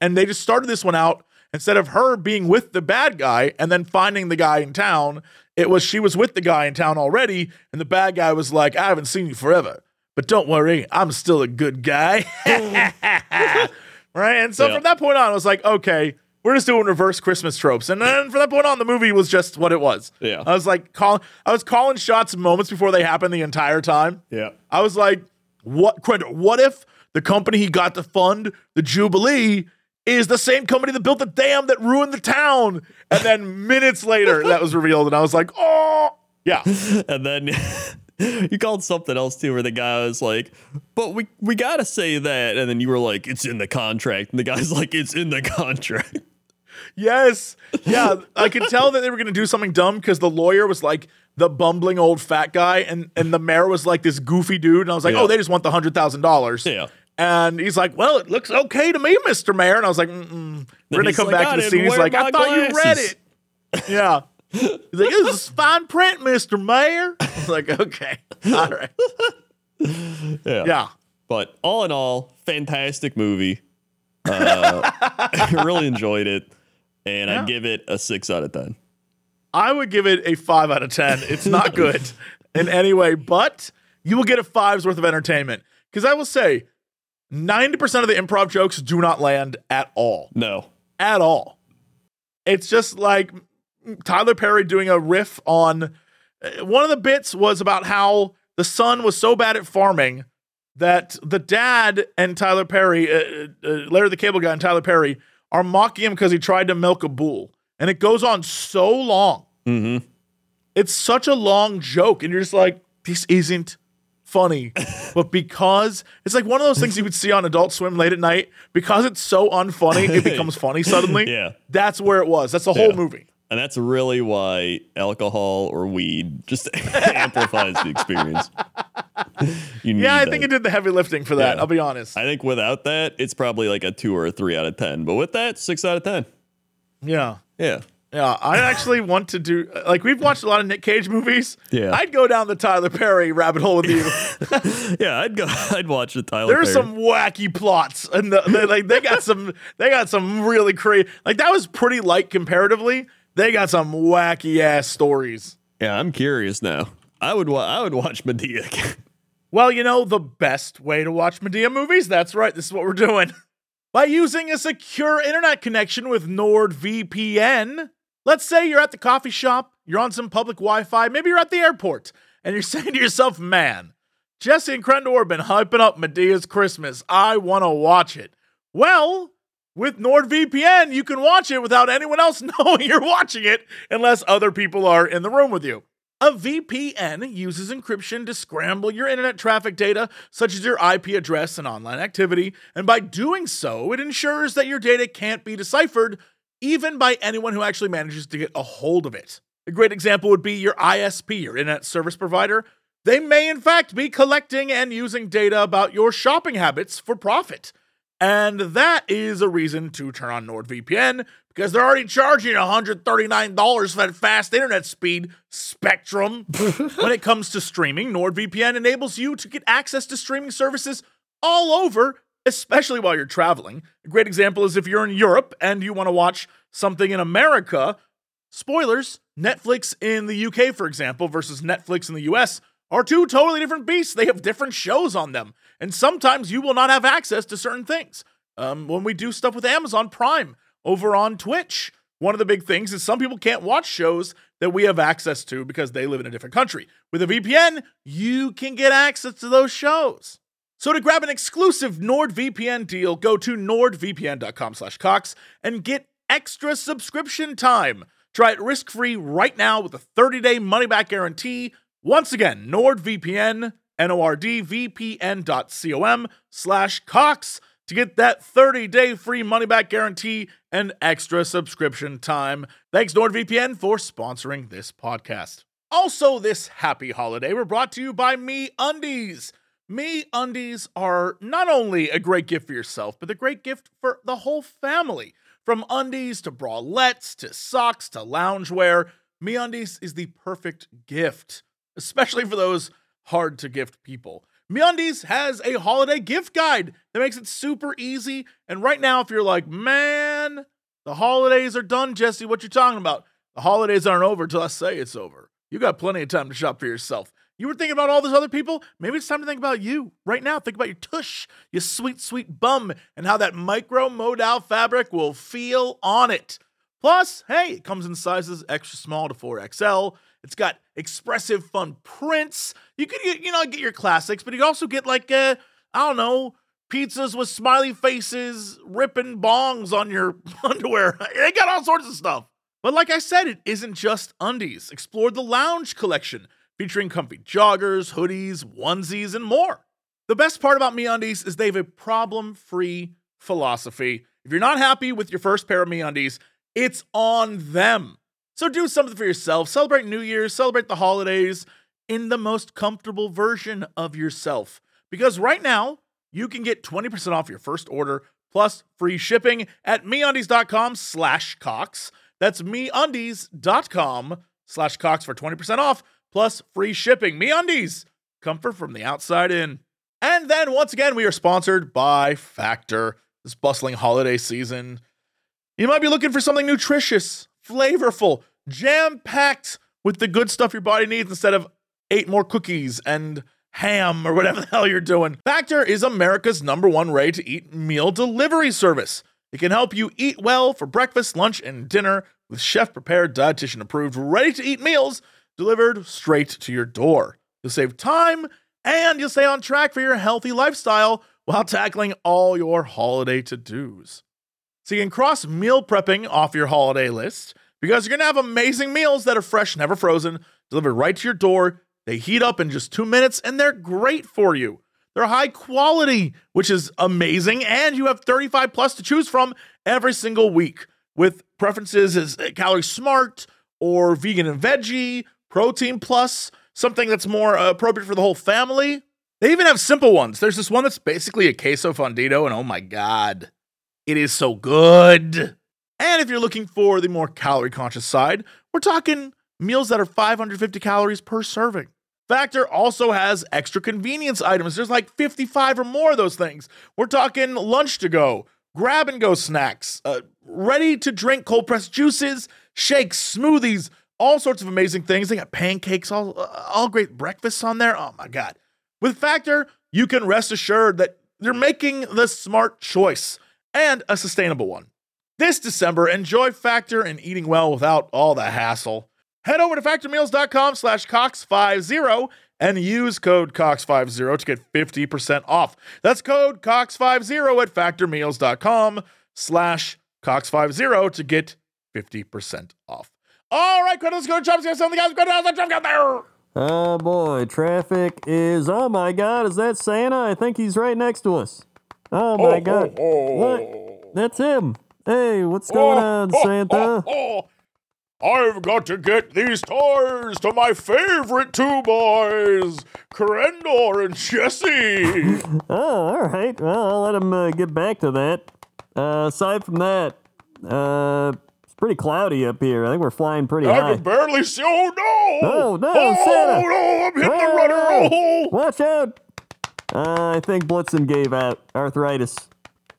And they just started this one out instead of her being with the bad guy and then finding the guy in town, it was she was with the guy in town already, and the bad guy was like, I haven't seen you forever. But don't worry, I'm still a good guy. right? And so Yeah. from that point on, I was like, okay, we're just doing reverse Christmas tropes. And then from that point on, the movie was just what it was. Yeah. I was like, calling I was calling shots moments before they happened the entire time. Yeah. I was like, what? What if the company he got to fund the Jubilee is the same company that built the dam that ruined the town? And then minutes later, that was revealed, and I was like, oh, yeah. And then you called something else too, where the guy was like, "But we we gotta say that," and then you were like, "It's in the contract," and the guy's like, "It's in the contract." Yes. Yeah. I could tell that they were going to do something dumb because the lawyer was like the bumbling old fat guy, and, and the mayor was like this goofy dude. And I was like, Yeah. oh, they just want the $100,000. Yeah. And he's like, well, it looks okay to me, Mr. Mayor. And I was like, mm-mm. we're to come like, back to the scene. He's like, I thought you read it. Yeah. He's like, this is fine print, Mr. Mayor. I was like, okay. All right. Yeah. Yeah. But all in all, fantastic movie. Uh, I really enjoyed it, and Yeah. I give it a six out of ten. I would give it a five out of 10. It's not good in any way, but you will get a five's worth of entertainment. Because I will say, 90% of the improv jokes do not land at all. No. At all. It's just like Tyler Perry doing a riff on uh, one of the bits was about how the son was so bad at farming that the dad and Tyler Perry, uh, uh, Larry the Cable Guy and Tyler Perry, are mocking him because he tried to milk a bull. And it goes on so long. Mm-hmm. It's such a long joke, and you're just like, this isn't funny. but because it's like one of those things you would see on Adult Swim late at night, because it's so unfunny, it becomes funny suddenly. Yeah. That's where it was. That's the whole Yeah. movie. And that's really why alcohol or weed just amplifies the experience. Yeah, I that. think it did the heavy lifting for that. Yeah. I'll be honest. I think without that, it's probably like a two or a three out of ten. But with that, six out of ten. yeah. Yeah. Yeah, I actually want to do like we've watched a lot of Nick Cage movies. Yeah. I'd go down the Tyler Perry rabbit hole with you. Yeah, I'd go. I'd watch the Tyler. There's Perry. some wacky plots, and the, they, like they got some, they got some really crazy. Like that was pretty light comparatively. They got some wacky ass stories. Yeah, I'm curious now. I would. Wa- I would watch Madea. again. Well, you know the best way to watch Madea movies. That's right. This is what we're doing by using a secure internet connection with NordVPN. Let's say you're at the coffee shop, you're on some public Wi-Fi, maybe you're at the airport, and you're saying to yourself, "Man, Jesse and Crendor have been hyping up Madea's Christmas. I want to watch it." Well, with NordVPN, you can watch it without anyone else knowing you're watching it, unless other people are in the room with you. A VPN uses encryption to scramble your internet traffic data, such as your IP address and online activity, and by doing so, it ensures that your data can't be deciphered even by anyone who actually manages to get a hold of it. A great example would be your ISP, your internet service provider. They may, in fact, be collecting and using data about your shopping habits for profit. And that is a reason to turn on NordVPN because they're already charging $139 for that fast internet speed spectrum. when it comes to streaming, NordVPN enables you to get access to streaming services all over, especially while you're traveling. A great example is if you're in Europe and you want to watch something in America, spoilers, Netflix in the UK, for example, versus Netflix in the US are two totally different beasts. They have different shows on them. And sometimes you will not have access to certain things. Um, when we do stuff with Amazon Prime over on Twitch, one of the big things is some people can't watch shows that we have access to because they live in a different country. With a VPN, you can get access to those shows. So to grab an exclusive NordVPN deal, go to nordvpn.com slash Cox and get extra subscription time. Try it risk-free right now with a 30-day money-back guarantee. Once again, NordVPN, N-O-R-D-V-P-N.com slash Cox to get that 30-day free money-back guarantee and extra subscription time. Thanks, NordVPN, for sponsoring this podcast. Also, this happy holiday, we're brought to you by MeUndies. Me Undies are not only a great gift for yourself, but a great gift for the whole family. From undies to bralettes to socks to loungewear, MeUndies is the perfect gift, especially for those hard to gift people. MeUndies has a holiday gift guide that makes it super easy. And right now, if you're like, man, the holidays are done, Jesse, what you talking about? The holidays aren't over till I say it's over. You got plenty of time to shop for yourself. You were thinking about all those other people? Maybe it's time to think about you. Right now, think about your tush, your sweet, sweet bum, and how that micro modal fabric will feel on it. Plus, hey, it comes in sizes extra small to 4XL. It's got expressive, fun prints. You could, get, you know, get your classics, but you also get like, uh, I don't know, pizzas with smiley faces, ripping bongs on your underwear. They got all sorts of stuff. But like I said, it isn't just undies. Explore the lounge collection featuring comfy joggers, hoodies, onesies, and more. The best part about MeUndies is they have a problem-free philosophy. If you're not happy with your first pair of MeUndies, it's on them. So do something for yourself. Celebrate New Year's, celebrate the holidays in the most comfortable version of yourself. Because right now, you can get 20% off your first order plus free shipping at MeUndies.com slash Cox. That's MeUndies.com slash Cox for 20% off plus free shipping. MeUndies, comfort from the outside in. And then once again, we are sponsored by Factor this bustling holiday season. You might be looking for something nutritious, flavorful, jam packed with the good stuff your body needs instead of eight more cookies and ham or whatever the hell you're doing. Factor is America's number one ready to eat meal delivery service. It can help you eat well for breakfast, lunch, and dinner with chef prepared, dietitian approved, ready to eat meals delivered straight to your door. You'll save time and you'll stay on track for your healthy lifestyle while tackling all your holiday to dos. So you can cross meal prepping off your holiday list because you're going to have amazing meals that are fresh, never frozen, delivered right to your door. They heat up in just two minutes and they're great for you. They're high quality, which is amazing, and you have 35 plus to choose from every single week with preferences as calorie smart or vegan and veggie, protein plus, something that's more uh, appropriate for the whole family. They even have simple ones. There's this one that's basically a queso fundido, and oh my god, it is so good. And if you're looking for the more calorie conscious side, we're talking meals that are 550 calories per serving. Factor also has extra convenience items. There's like 55 or more of those things. We're talking lunch to go, grab and go snacks, uh, ready to drink cold pressed juices, shakes, smoothies, all sorts of amazing things. They got pancakes, all, all great breakfasts on there. Oh my God. With Factor, you can rest assured that you're making the smart choice and a sustainable one. This December, enjoy Factor and eating well without all the hassle. Head over to factormeals.com slash cox50 and use code cox50 to get 50% off. That's code cox50 at factormeals.com slash cox50 to get 50% off. All right, credit, let's go to Trump's got something guys. Credit, Trump got there? Oh boy, traffic is. Oh my God, is that Santa? I think he's right next to us. Oh my oh, God, what? That's him. Hey, what's going on, Santa? Oh, I've got to get these toys to my favorite two boys, Crendor and Jesse. Oh, all right. Well, I'll let him uh, get back to that. Uh, aside from that, uh, it's pretty cloudy up here. I think we're flying pretty hard. I high. can barely see. Oh no! Oh, no, Oh Santa. no! I'm hitting the rudder. whoa. Oh. Watch out! Uh, I think Blitzen gave out arthritis.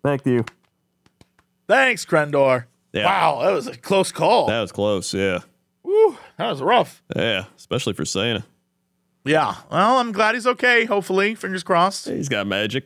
Back to you. Thanks, Crendor. Yeah. Wow, that was a close call. That was close. Yeah. Whew, that was rough. Yeah. Especially for Santa. Yeah. Well, I'm glad he's okay. Hopefully, fingers crossed. He's got magic.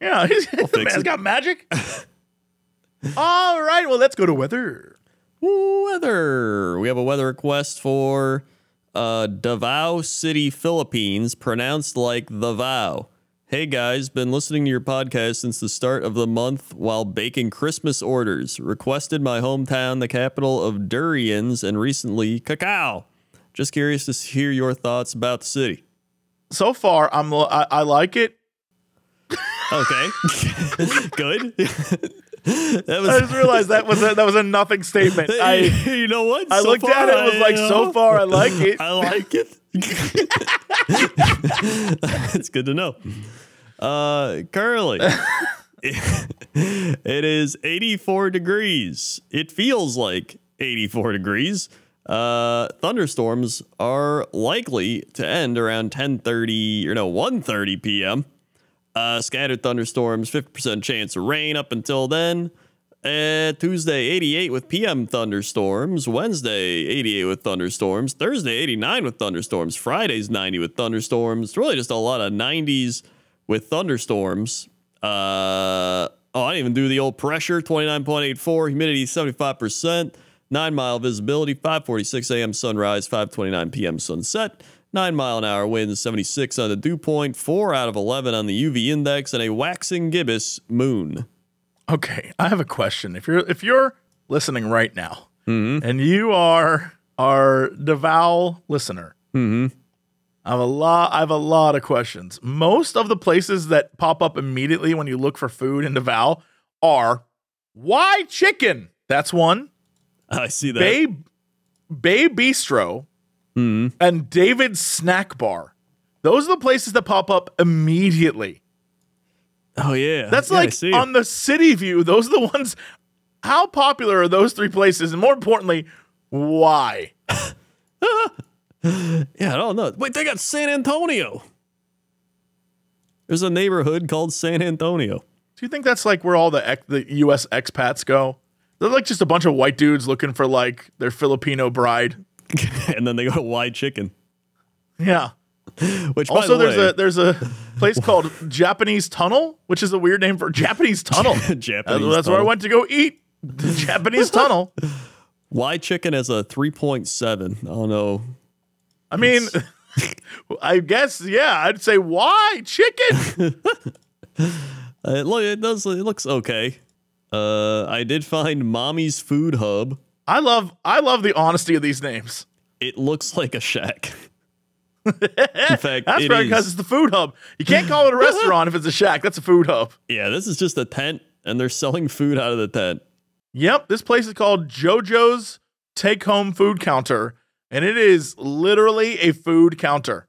Yeah, he's, the fix man's it. got magic. All right, well, let's go to weather. Weather. We have a weather request for uh, Davao City, Philippines, pronounced like the vow. Hey guys, been listening to your podcast since the start of the month while baking Christmas orders. Requested my hometown, the capital of durians, and recently cacao. Just curious to hear your thoughts about the city. So far, I'm I, I like it. Okay, good. that I just realized that was a, that was a nothing statement. I you know what? I So looked at it and was like, I, so uh, far, I like it. I like it. it's good to know. Uh, currently, it is 84 degrees. It feels like 84 degrees. Uh, thunderstorms are likely to end around 10:30 or no 1:30 p.m. Uh, scattered thunderstorms, 50% chance of rain up until then. Uh, Tuesday, 88 with PM thunderstorms. Wednesday, 88 with thunderstorms. Thursday, 89 with thunderstorms. Friday's 90 with thunderstorms. It's Really just a lot of 90s with thunderstorms. Uh, oh, I didn't even do the old pressure 29.84, humidity 75%, 9 mile visibility, 5:46 a.m. sunrise, 5:29 p.m. sunset. 9 mile an hour winds, 76 on the dew point, 4 out of 11 on the UV index, and a waxing gibbous moon. Okay, I have a question. If you're if you're listening right now, and you are our devout listener, I have a lot. I have a lot of questions. Most of the places that pop up immediately when you look for food in Davao are why chicken. That's one. I see that. Bay Bay Bistro hmm. and David's Snack Bar. Those are the places that pop up immediately. Oh yeah, That's Yeah, like on the city view. Those are the ones. How popular are those three places? And more importantly, why? Yeah, I don't know. Wait, they got San Antonio. There's a neighborhood called San Antonio. Do you think that's like where all the ex- the U.S. expats go? They're like just a bunch of white dudes looking for like their Filipino bride. and then they go to Wide Chicken. Yeah. Which Also, the there's way, a there's a place called Japanese Tunnel, which is a weird name for Japanese Tunnel. Japanese that's where I went to go eat. The Japanese Tunnel. Wide Chicken has a 3.7. I don't know. I mean, I guess yeah. I'd say why chicken. Uh, It, look, it does. It looks okay. Uh, I did find Mommy's Food Hub. I love I love the honesty of these names. It looks like a shack. In fact, That's right because it's the food hub. You can't call it a restaurant if it's a shack. That's a food hub. yeah, this is just a tent, and they're selling food out of the tent. Yep, this place is called JoJo's Take Home Food Counter, and it is literally a food counter.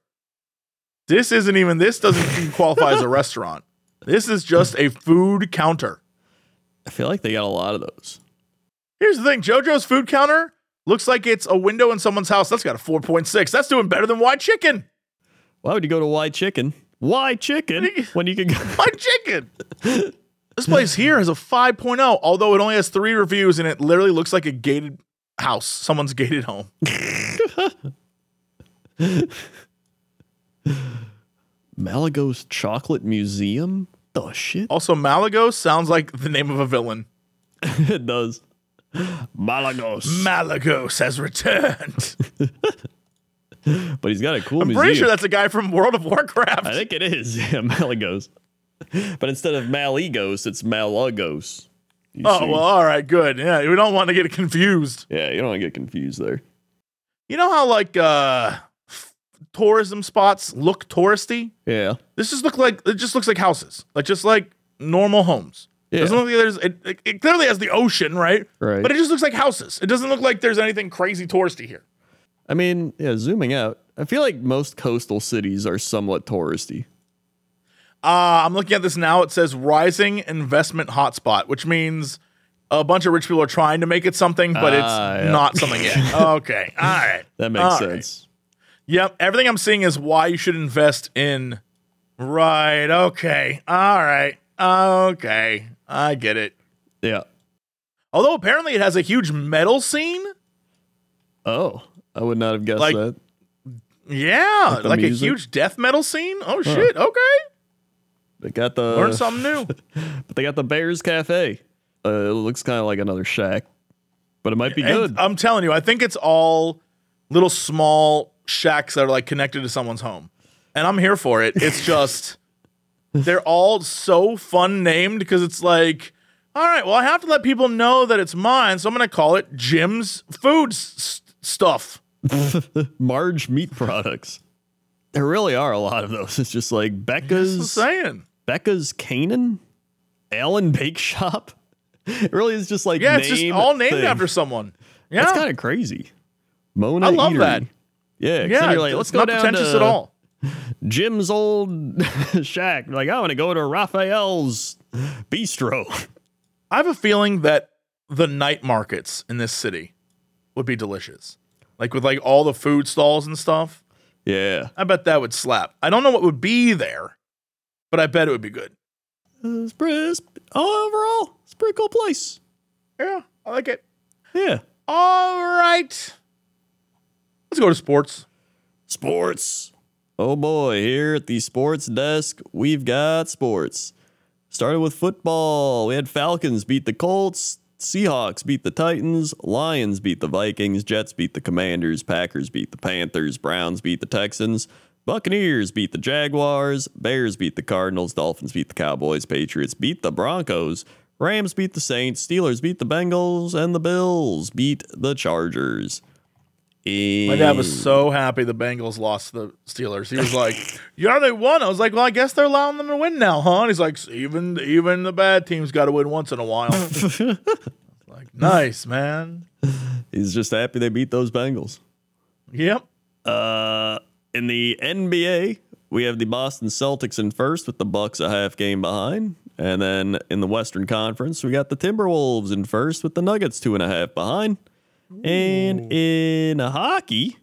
This isn't even. This doesn't even qualify as a restaurant. This is just a food counter. I feel like they got a lot of those. Here's the thing: JoJo's Food Counter looks like it's a window in someone's house. That's got a 4.6. That's doing better than White Chicken. Why would you go to Wide Chicken? Why chicken when you can go? White Chicken. this place here has a 5.0, although it only has three reviews, and it literally looks like a gated house, someone's gated home. Malagos Chocolate Museum? The shit? Also, Malagos sounds like the name of a villain. it does. Malagos. Malagos has returned. but he's got a cool I'm museum. pretty sure that's a guy from World of Warcraft. I think it is. Yeah, Malagos. But instead of Malygos, it's Malagos. You oh, see? well, all right, good. Yeah, we don't want to get confused. Yeah, you don't want to get confused there. You know how, like, uh, tourism spots look touristy? Yeah. This just look like, it just looks like houses, like, just like normal homes. Yeah. Doesn't look like there's, it, it, it clearly has the ocean, right? Right. But it just looks like houses. It doesn't look like there's anything crazy touristy here. I mean, yeah, zooming out, I feel like most coastal cities are somewhat touristy. Uh, I'm looking at this now. It says rising investment hotspot, which means a bunch of rich people are trying to make it something, but it's Ah, yeah. not something yet. okay. All right. That makes All right. sense. Yep. Everything I'm seeing is why you should invest in. Right. Okay. All right. Okay. I get it. Yeah. Although apparently it has a huge metal scene. Oh, I would not have guessed Like- that. Yeah. Like Like, a huge death metal scene. Oh, shit. Okay. They got the Learn something new. but they got the Bears Cafe. Uh, it looks kind of like another shack, but it might be And good. I'm telling you, I think it's all little small shacks that are like connected to someone's home. And I'm here for it. It's just they're all so fun named because it's like, all right, well, I have to let people know that it's mine, so I'm gonna call it Jim's Food s- Stuff. Marge meat products. There really are a lot of those. It's just like That's what I'm Becca's saying. Becca's Canaan, Allen Bake Shop. It really is just like Yeah, it's just all named thing. after someone. Yeah, That's kind of crazy. Mona I love Eatery. that. Yeah, yeah. you're like, let's go not down pretentious to at all. Jim's old shack. Like, I want to go to Raphael's bistro. I have a feeling that the night markets in this city would be delicious. like with like all the food stalls and stuff. Yeah. I bet that would slap. I don't know what would be there, but I bet it would be good. Uh, It's pretty, it's, overall, it's a pretty cool place. Yeah, I like it. Yeah. All right. Let's go to sports. Sports. Oh boy, here at the sports desk, we've got sports. Started with football. We had Falcons beat the Colts, Seahawks beat the Titans, Lions beat the Vikings, Jets beat the Commanders, Packers beat the Panthers, Browns beat the Texans, Buccaneers beat the Jaguars, Bears beat the Cardinals, Dolphins beat the Cowboys, Patriots beat the Broncos, Rams beat the Saints, Steelers beat the Bengals, and the Bills beat the Chargers. My dad was so happy the Bengals lost to the Steelers. He was like, "Yeah, they won." I was like, "Well, I guess they're allowing them to win now, huh?" And he's like, "Even even the bad teams got to win once in a while." like, nice man. He's just happy they beat those Bengals. Yep. Uh, in the NBA, we have the Boston Celtics in first with the Bucks a half game behind. And then in the Western Conference, we got the Timberwolves in first with the Nuggets two and a half behind. And in hockey,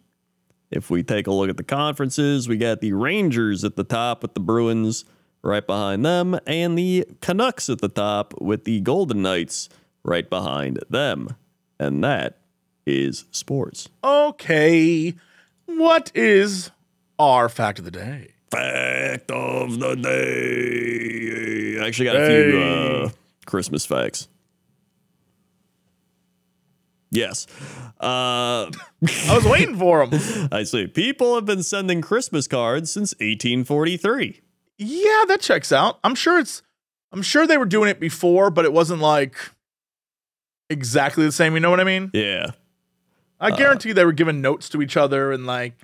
if we take a look at the conferences, we got the Rangers at the top with the Bruins right behind them, and the Canucks at the top with the Golden Knights right behind them. And that is sports. Okay. What is our fact of the day? Fact of the day. I actually got a few uh, Christmas facts. Yes. Uh, I was waiting for them. I see. People have been sending Christmas cards since 1843. Yeah, that checks out. I'm sure it's. I'm sure they were doing it before, but it wasn't like exactly the same. You know what I mean? Yeah. I Uh, guarantee they were giving notes to each other and like,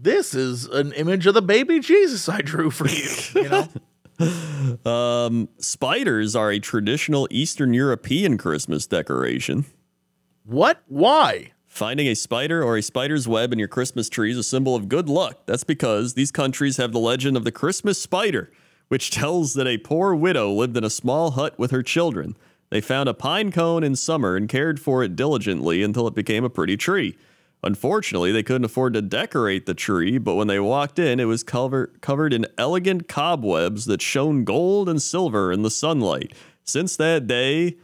this is an image of the baby Jesus I drew for you. You know? Um, spiders are a traditional Eastern European Christmas decoration. what? Why? Finding a spider or a spider's web in your Christmas tree is a symbol of good luck. That's because these countries have the legend of the Christmas spider, which tells that a poor widow lived in a small hut with her children. They found a pine cone in summer and cared for it diligently until it became a pretty tree. Unfortunately, they couldn't afford to decorate the tree, but when they walked in, it was cover- covered in elegant cobwebs that shone gold and silver in the sunlight. Since that day,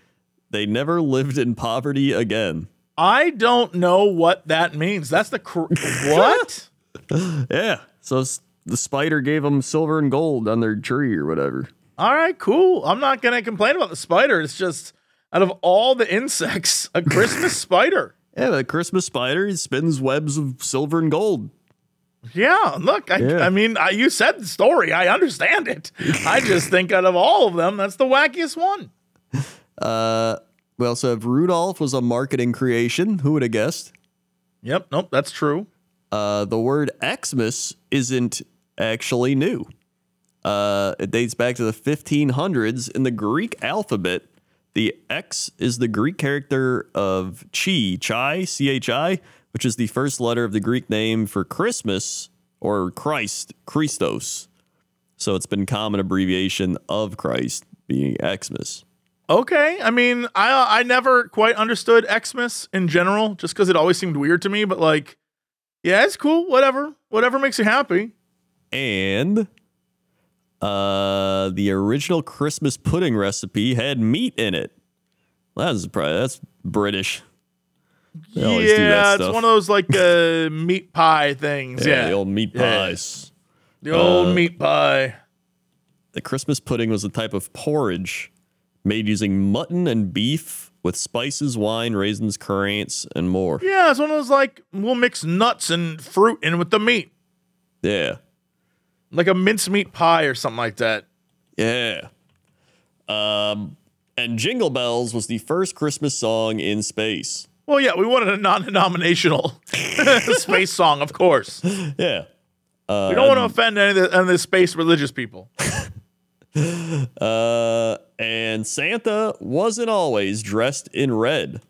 they never lived in poverty again. I don't know what that means. That's the cr- what? Yeah. So the spider gave them silver and gold on their tree or whatever. All right, cool. I'm not gonna complain about the spider. It's just out of all the insects, a Christmas spider. Yeah, the Christmas spider he spins webs of silver and gold. Yeah, look, I, Yeah. I mean, I, you said the story. I understand it. I just think out of all of them, that's the wackiest one. Uh, we also have Rudolph was a marketing creation. Who would have guessed? Yep, nope, that's true. Uh, the word Xmas isn't actually new. Uh, it dates back to the 1500s in the Greek alphabet. The X is the Greek character of chi, chi, C H I, which is the first letter of the Greek name for Christmas or Christ, Christos. So it's been common abbreviation of Christ being Xmas. Okay, I mean, I I never quite understood Xmas in general, just because it always seemed weird to me. But like, yeah, it's cool. Whatever, whatever makes you happy. And uh, the original Christmas pudding recipe had meat in it. That's probably that's British. They always do that yeah, it's one of those like uh, meat pie things. yeah, Yeah, the old meat Yeah. pies. the old uh, meat pie. The Christmas pudding was a type of porridge made using mutton and beef with spices, wine, raisins, currants, and more. Yeah, it's one of those like we'll mix nuts and fruit in with the meat, Yeah. Like a mincemeat pie or something like that. Yeah. Um, and Jingle Bells was the first Christmas song in space. Well, yeah, we wanted a non-denominational space song, of course. Yeah. Uh, We don't want to offend any of the, any of the space religious people. Uh, and Santa wasn't always dressed in red.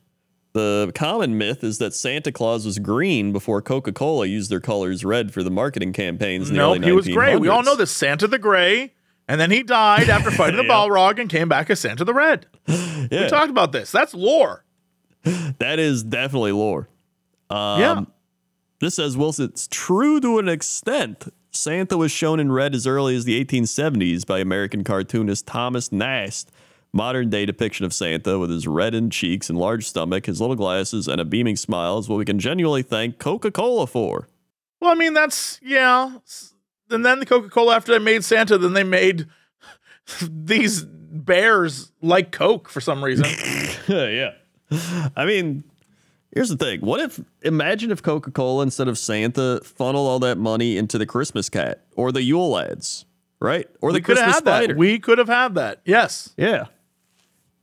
The common myth is that Santa Claus was green before Coca Cola used their colors red for the marketing campaigns. In the Nope, he was gray. We all know this Santa the Gray, and then he died after fighting the Balrog and came back as Santa the Red. Yeah, We talked about this. That's lore. that is definitely lore. Um, yeah. This says, Wilson, it's true to an extent. Santa was shown in red as early as the 1870s by American cartoonist Thomas Nast. Modern day depiction of Santa with his reddened cheeks and large stomach, his little glasses, and a beaming smile is what we can genuinely thank Coca Cola for. Well, I mean, that's yeah. And then the Coca Cola, after they made Santa, then they made these bears like Coke for some reason. yeah. I mean, here's the thing. What if, imagine if Coca Cola, instead of Santa, funneled all that money into the Christmas cat or the Yule lads, right? Or the we have Christmas spider. that. We could have had that. Yes. yeah.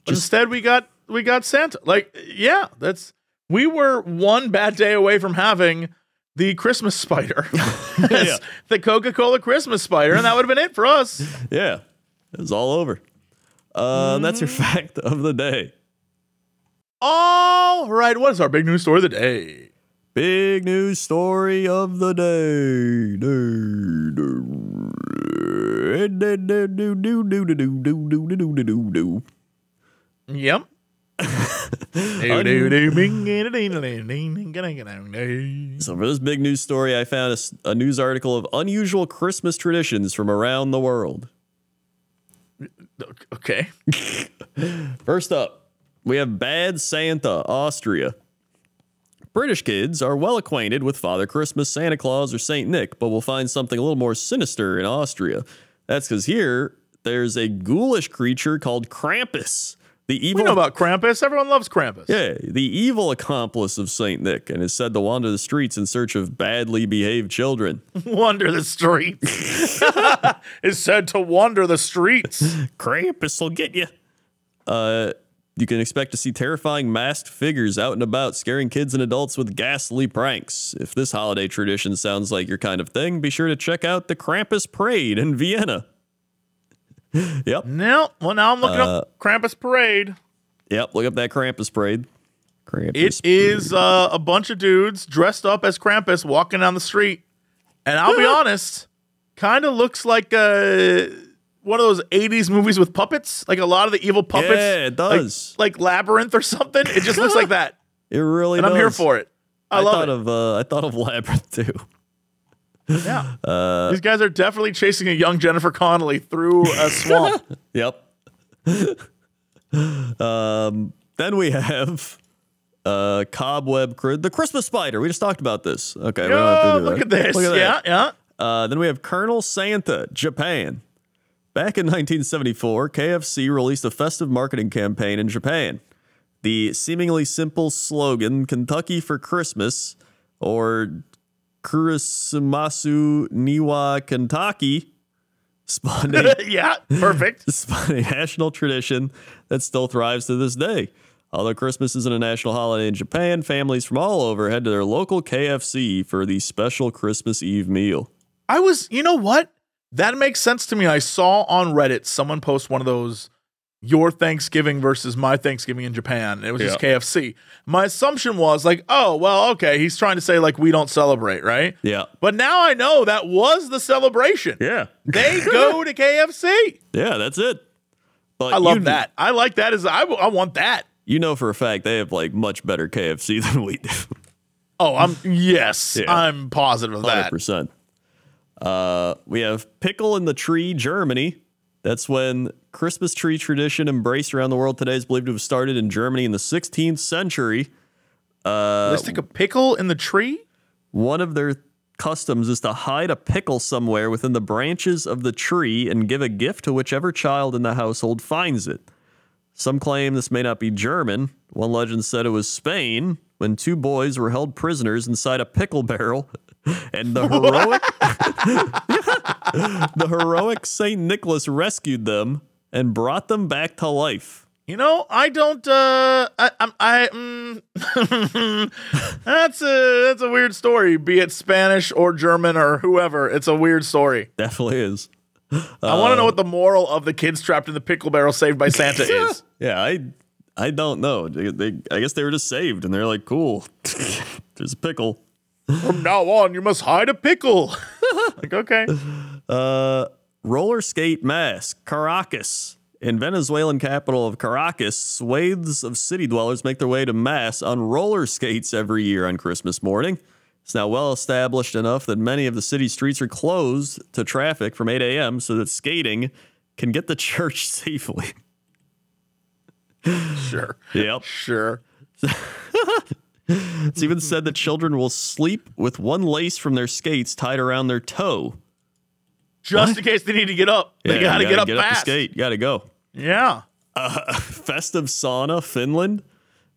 But instead, we got we got Santa. Like, yeah, that's we were one bad day away from having the Christmas spider, Yeah. the Coca Cola Christmas spider, and that would have been it for us. Yeah. It was all over. Uh, That's your fact of the day. All right, what is our big news story of the day? Big news story of the day. Do, do, do, do, do, do, do, do, do, do, do, do, do. Yep. So for this big news story, I found a news article of unusual Christmas traditions from around the world. okay. First up, we have Bad Santa, Austria. British kids are well acquainted with Father Christmas, Santa Claus, or Saint Nick, but we'll find something a little more sinister in Austria. That's because here there's a ghoulish creature called Krampus, the We evil know about Krampus. Everyone loves Krampus. yeah, the evil accomplice of Saint Nick, and is said to wander the streets in search of badly behaved children. Wander the streets. is said to wander the streets. Krampus will get you. Uh, you can expect to see terrifying masked figures out and about, scaring kids and adults with ghastly pranks. If this holiday tradition sounds like your kind of thing, be sure to check out the Krampus Parade in Vienna. yep, No, well now I'm looking Uh, up Krampus Parade. yep. Look up that Krampus Parade. Krampus. It is uh, a bunch of dudes dressed up as Krampus walking down the street, and I'll be honest, kind of looks like uh, one of those '80s movies with puppets, like a lot of the evil puppets. Yeah, it does. like, Labyrinth or something. It just looks like that, It really and does. I'm here for it. I, I, love thought it. of uh, I thought of Labyrinth too. Yeah, uh, these guys are definitely chasing a young Jennifer Connelly through a swamp. Yep. um, then we have uh, cobweb the Christmas spider. We just talked about this. Okay, we don't have to oh, look at this! Look at yeah, yeah. Uh, then we have Colonel Santa, Japan. Back in 1974, KFC released a festive marketing campaign in Japan. The seemingly simple slogan "Kentucky for Christmas" or "Kurisumasu Niwa Kentucky" spawned a yeah, perfect. Spun a national tradition that still thrives to this day. Although Christmas isn't a national holiday in Japan, families from all over head to their local KFC for the special Christmas Eve meal. I was, you know what? That makes sense to me. I saw on Reddit someone post one of those your Thanksgiving versus my Thanksgiving in Japan. It was just KFC. My assumption was like, oh, well, okay, he's trying to say like we don't celebrate, right? Yeah. But now I know that was the celebration. Yeah. They go to KFC. Yeah, that's it. But I love you, that. I like that as I, I want that. You know for a fact they have like much better KFC than we do. Oh, I'm yes, Yeah. I'm positive of that. 100%. Uh, we have Pickle in the Tree, Germany. That's when Christmas tree tradition embraced around the world today is believed to have started in Germany in the 16th century. Let's uh, take a pickle in the tree. One of their customs is to hide a pickle somewhere within the branches of the tree and give a gift to whichever child in the household finds it. Some claim this may not be German. One legend said it was Spain when two boys were held prisoners inside a pickle barrel and the heroic the heroic Saint Nicholas rescued them and brought them back to life. You know, I don't. Uh, I, I'm. I. Mm, that's a. That's a weird story. Be it Spanish or German or whoever, it's a weird story. Definitely is. I want to know what the moral of the kids trapped in the pickle barrel saved by Santa is. Yeah, I I don't know. They, they, I guess they were just saved, and they're like, cool. There's a pickle. From now on, you must hide a pickle. like okay, Uh, roller skate mask, Caracas. In Venezuelan capital of Caracas, swathes of city dwellers make their way to Mass on roller skates every year on Christmas morning. It's now well established enough that many of the city streets are closed to traffic from 8 a.m. so that skating can get to church safely. Sure. Yep. Sure. It's even said that children will sleep with one lace from their skates tied around their toe. Just in case they need to get up. They Yeah, gotta you get up get up fast. the skate. You gotta go. Yeah. Uh, festive sauna, Finland.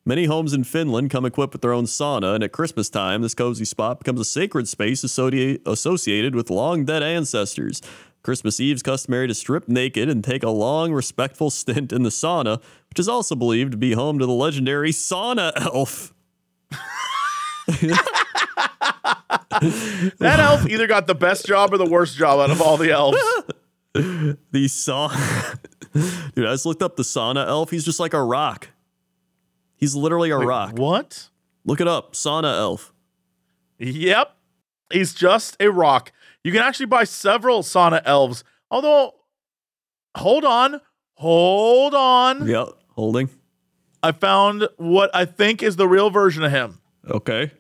Many homes in Finland come equipped with their own sauna, and at Christmas time, this cozy spot becomes a sacred space associ- associated with long dead ancestors. Christmas Eve is customary to strip naked and take a long, respectful stint in the sauna, which is also believed to be home to the legendary sauna elf. That elf either got the best job or the worst job out of all the elves. The sauna. Dude, I just looked up the sauna elf. He's just like a rock. He's literally a rock. What? Look it up. Sauna elf. Yep. He's just a rock. You can actually buy several sauna elves. Although, hold on. Hold on. Yep. Holding. I found what I think is the real version of him. Okay.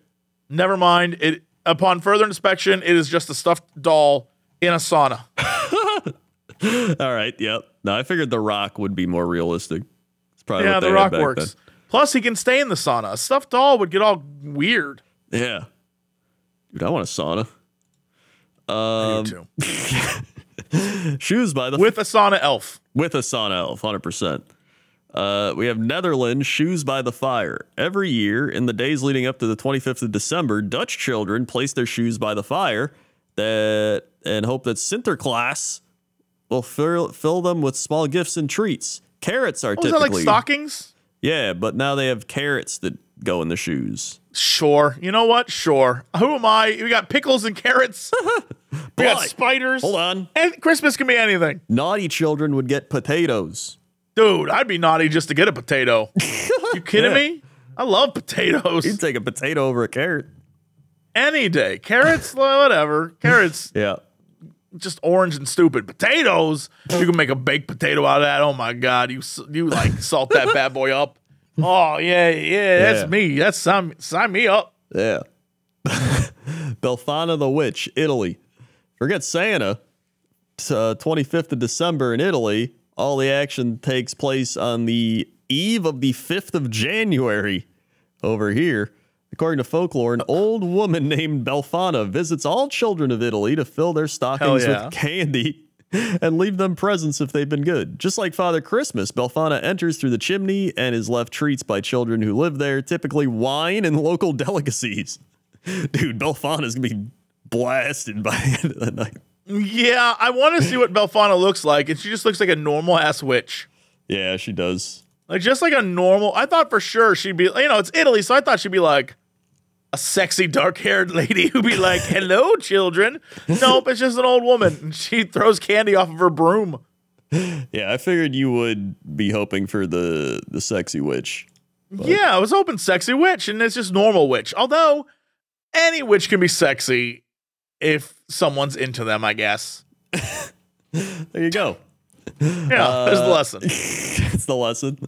Never mind. It upon further inspection, it is just a stuffed doll in a sauna. All right. Yep. No, I figured the rock would be more realistic. It's probably yeah, the rock works. Plus, he can stay in the sauna. A stuffed doll would get all weird. Yeah. Dude, I want a sauna. I Um, too. shoes by the With a sauna elf. with a sauna elf, hundred percent. Uh, we have Netherlands shoes by the fire. Every year, in the days leading up to the 25th of December, Dutch children place their shoes by the fire that and hope that Sinterklaas will fill, fill them with small gifts and treats. Carrots are Oh, is that like stockings? yeah, but now they have carrots that go in the shoes. Sure. You know what? Sure. Who am I? We got pickles and carrots. we got spiders. Hold on, And Christmas can be anything. naughty children would get potatoes. Dude, I'd be naughty just to get a potato. you kidding Yeah. me? I love potatoes. You'd take a potato over a carrot. Any day. Carrots, whatever. Carrots, Yeah. just orange and stupid. Potatoes, you can make a baked potato out of that. Oh my god, you you like salt that bad boy up. Oh yeah, yeah, that's me. That's sign, sign me up. Yeah. Belfana the Witch, Italy. Forget Santa. Uh, 25th of December in Italy. All the action takes place on the eve of the 5th of January over here. According to folklore, an old woman named Belfana visits all children of Italy to fill their stockings yeah. with candy and leave them presents if they've been good. Just like Father Christmas, Belfana enters through the chimney and is left treats by children who live there, typically wine and local delicacies. Dude, Belfana's gonna be blasted by the end of the night. Yeah, I want to see what Belfana looks like, and she just looks like a normal ass witch. Yeah, she does. Like just like a normal. I thought for sure she'd be. You know, it's Italy, so I thought she'd be like a sexy dark haired lady who'd be like, "Hello, children." Nope, it's just an old woman. and She throws candy off of her broom. Yeah, I figured you would be hoping for the the sexy witch. Yeah, I was hoping sexy witch, and it's just normal witch. Although any witch can be sexy if someone's into them, I guess. There you go. Yeah, there's the lesson. that's the lesson.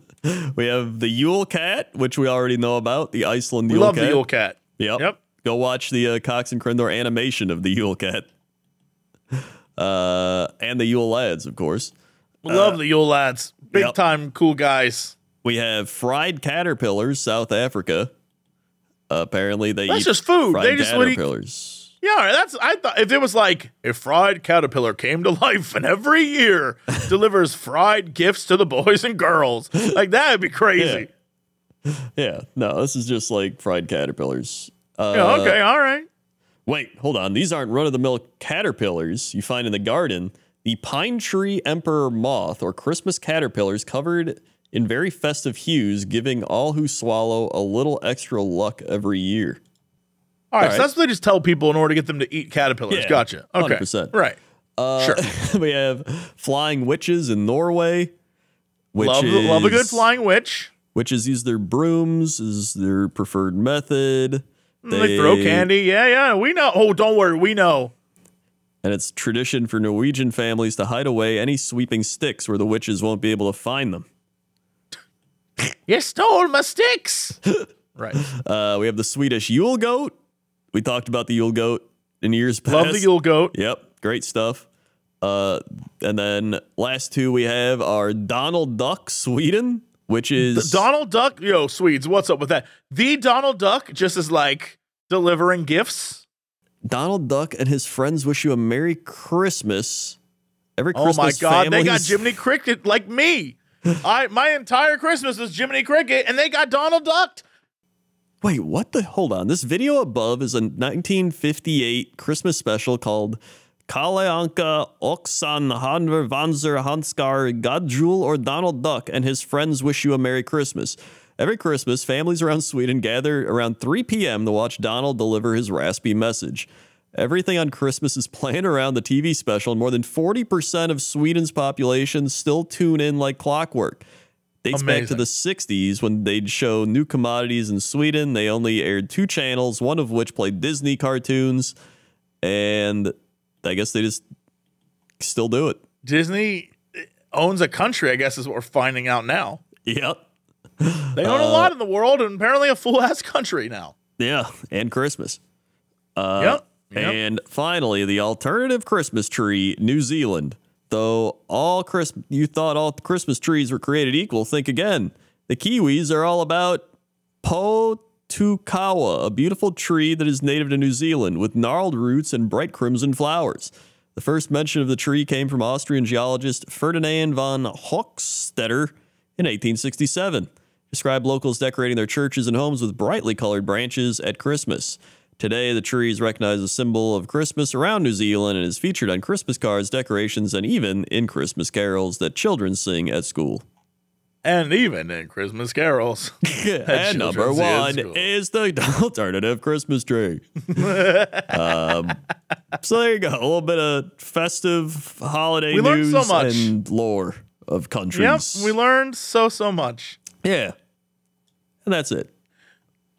We have the Yule Cat, which we already know about. The Iceland Yule Cat. We Yule love Cat. the Yule Cat. Yep. Yep. Go watch the uh, Cox and Crendor animation of the Yule Cat. Uh, and the Yule Lads, of course. We love the Yule lads. Big yep. time cool guys. We have fried caterpillars, South Africa. apparently, they That's just food. fried They just would eat- caterpillars. Yeah, that's I thought if it was like a fried caterpillar came to life and every year delivers fried gifts to the boys and girls, like that would be crazy. Yeah, no, this is just like fried caterpillars. Uh, Yeah, okay, all right. Wait, hold on. These aren't run of the mill caterpillars you find in the garden. The pine tree emperor moth or Christmas caterpillars covered in very festive hues, giving all who swallow a little extra luck every year. All right, All so that's what they just tell people in order to get them to eat caterpillars. Yeah, gotcha. Okay. 100%. Right. Uh, Sure. we have flying witches in Norway. Love, love a good flying witch. Witches use their brooms as their preferred method. They, throw candy. Yeah, yeah. We know. Oh, don't worry. We know. and it's tradition for Norwegian families to hide away any sweeping sticks where the witches won't be able to find them. You stole my sticks. right. Uh, we have the Swedish Yule goat. We talked about the Yule goat in years past. Love the Yule goat. Yep, great stuff. Uh, and then last two we have are Donald Duck Sweden, which is Donald Duck. Yo, Swedes, what's up with that? The Donald Duck just is like delivering gifts. Donald Duck and his friends wish you a Merry Christmas. Every Christmas, Oh my God, they got Jiminy Cricket like me. I my entire Christmas is Jiminy Cricket, and they got Donald Duck. Wait, what the? Hold on. This video above is a 1958 Christmas special called Kalle Anka, Oksan, Hanver, Vanzer, Hanskar, Godjul, or Donald Duck and his friends wish you a Merry Christmas. Every Christmas, families around Sweden gather around 3 p.m. to watch Donald deliver his raspy message. Everything on Christmas is playing around the TV special, and more than 40% of Sweden's population still tune in like clockwork. Dates back to the 60s when they'd show new commodities in Sweden. They only aired two channels, one of which played Disney cartoons, and I guess they just still do it. Disney owns a country. I guess is what we're finding out now. Yep. They own a Uh, lot in the world, and apparently a full ass country now. Yeah, and Christmas. Uh, yep. Yep. And finally, the alternative Christmas tree, New Zealand. Though all Chris, you thought all Christmas trees were created equal, think again. The Kiwis are all about Pohutukawa, a beautiful tree that is native to New Zealand with gnarled roots and bright crimson flowers. The first mention of the tree came from Austrian geologist Ferdinand von Hochstetter in 1867. Described locals decorating their churches and homes with brightly colored branches at Christmas. Today, the tree is recognized as a symbol of Christmas around New Zealand and is featured on Christmas cards, decorations, and even in Christmas carols that children sing at school. and even in Christmas carols. and number children sing at one is the alternative Christmas tree. um, so there you go. A little bit of festive holiday We news so much. and lore of countries. yep, we learned so so much. yeah. And that's it.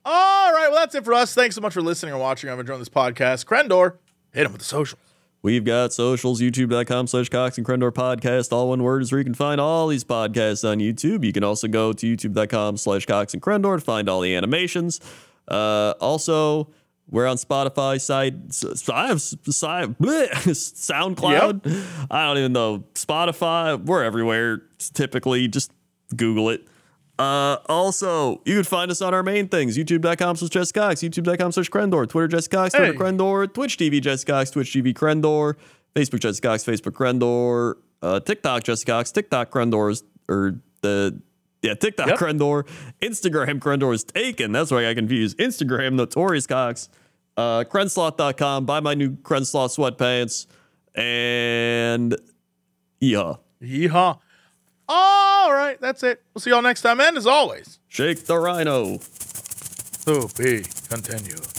All right, well that's it for us. Thanks so much for listening or watching. I'm enjoying this podcast. Crendor, hit him with the socials. We've got socials, youtube.com slash Cox and Crendor podcast. All one word is where you can find all these podcasts on YouTube. You can also go to youtube.com slash Cox and Crendor to find all the animations. Uh, also, we're on Spotify, side, side, side bleh, SoundCloud. I don't even know. Spotify, we're everywhere typically. Just Google it. Uh, also, you can find us on our main things youtube.com slash Jesse Cox, youtube.com slash Crendor, Twitter Jesse Cox, Twitter Hey. Crendor, Twitch TV Jesse Cox, Twitch TV Crendor, Facebook Jesse Cox, Facebook Crendor, uh, TikTok Jesse Cox, TikTok Crendor is, or the, yeah, TikTok Yep. Crendor, Instagram Crendor is taken. That's why I got confused. Instagram Notorious Cox, uh, Crensloth.com, buy my new Crensloth sweatpants, and yeah, Yeehaw. All right, that's it. We'll see y'all next time. And as always, shake the rhino. to be continued.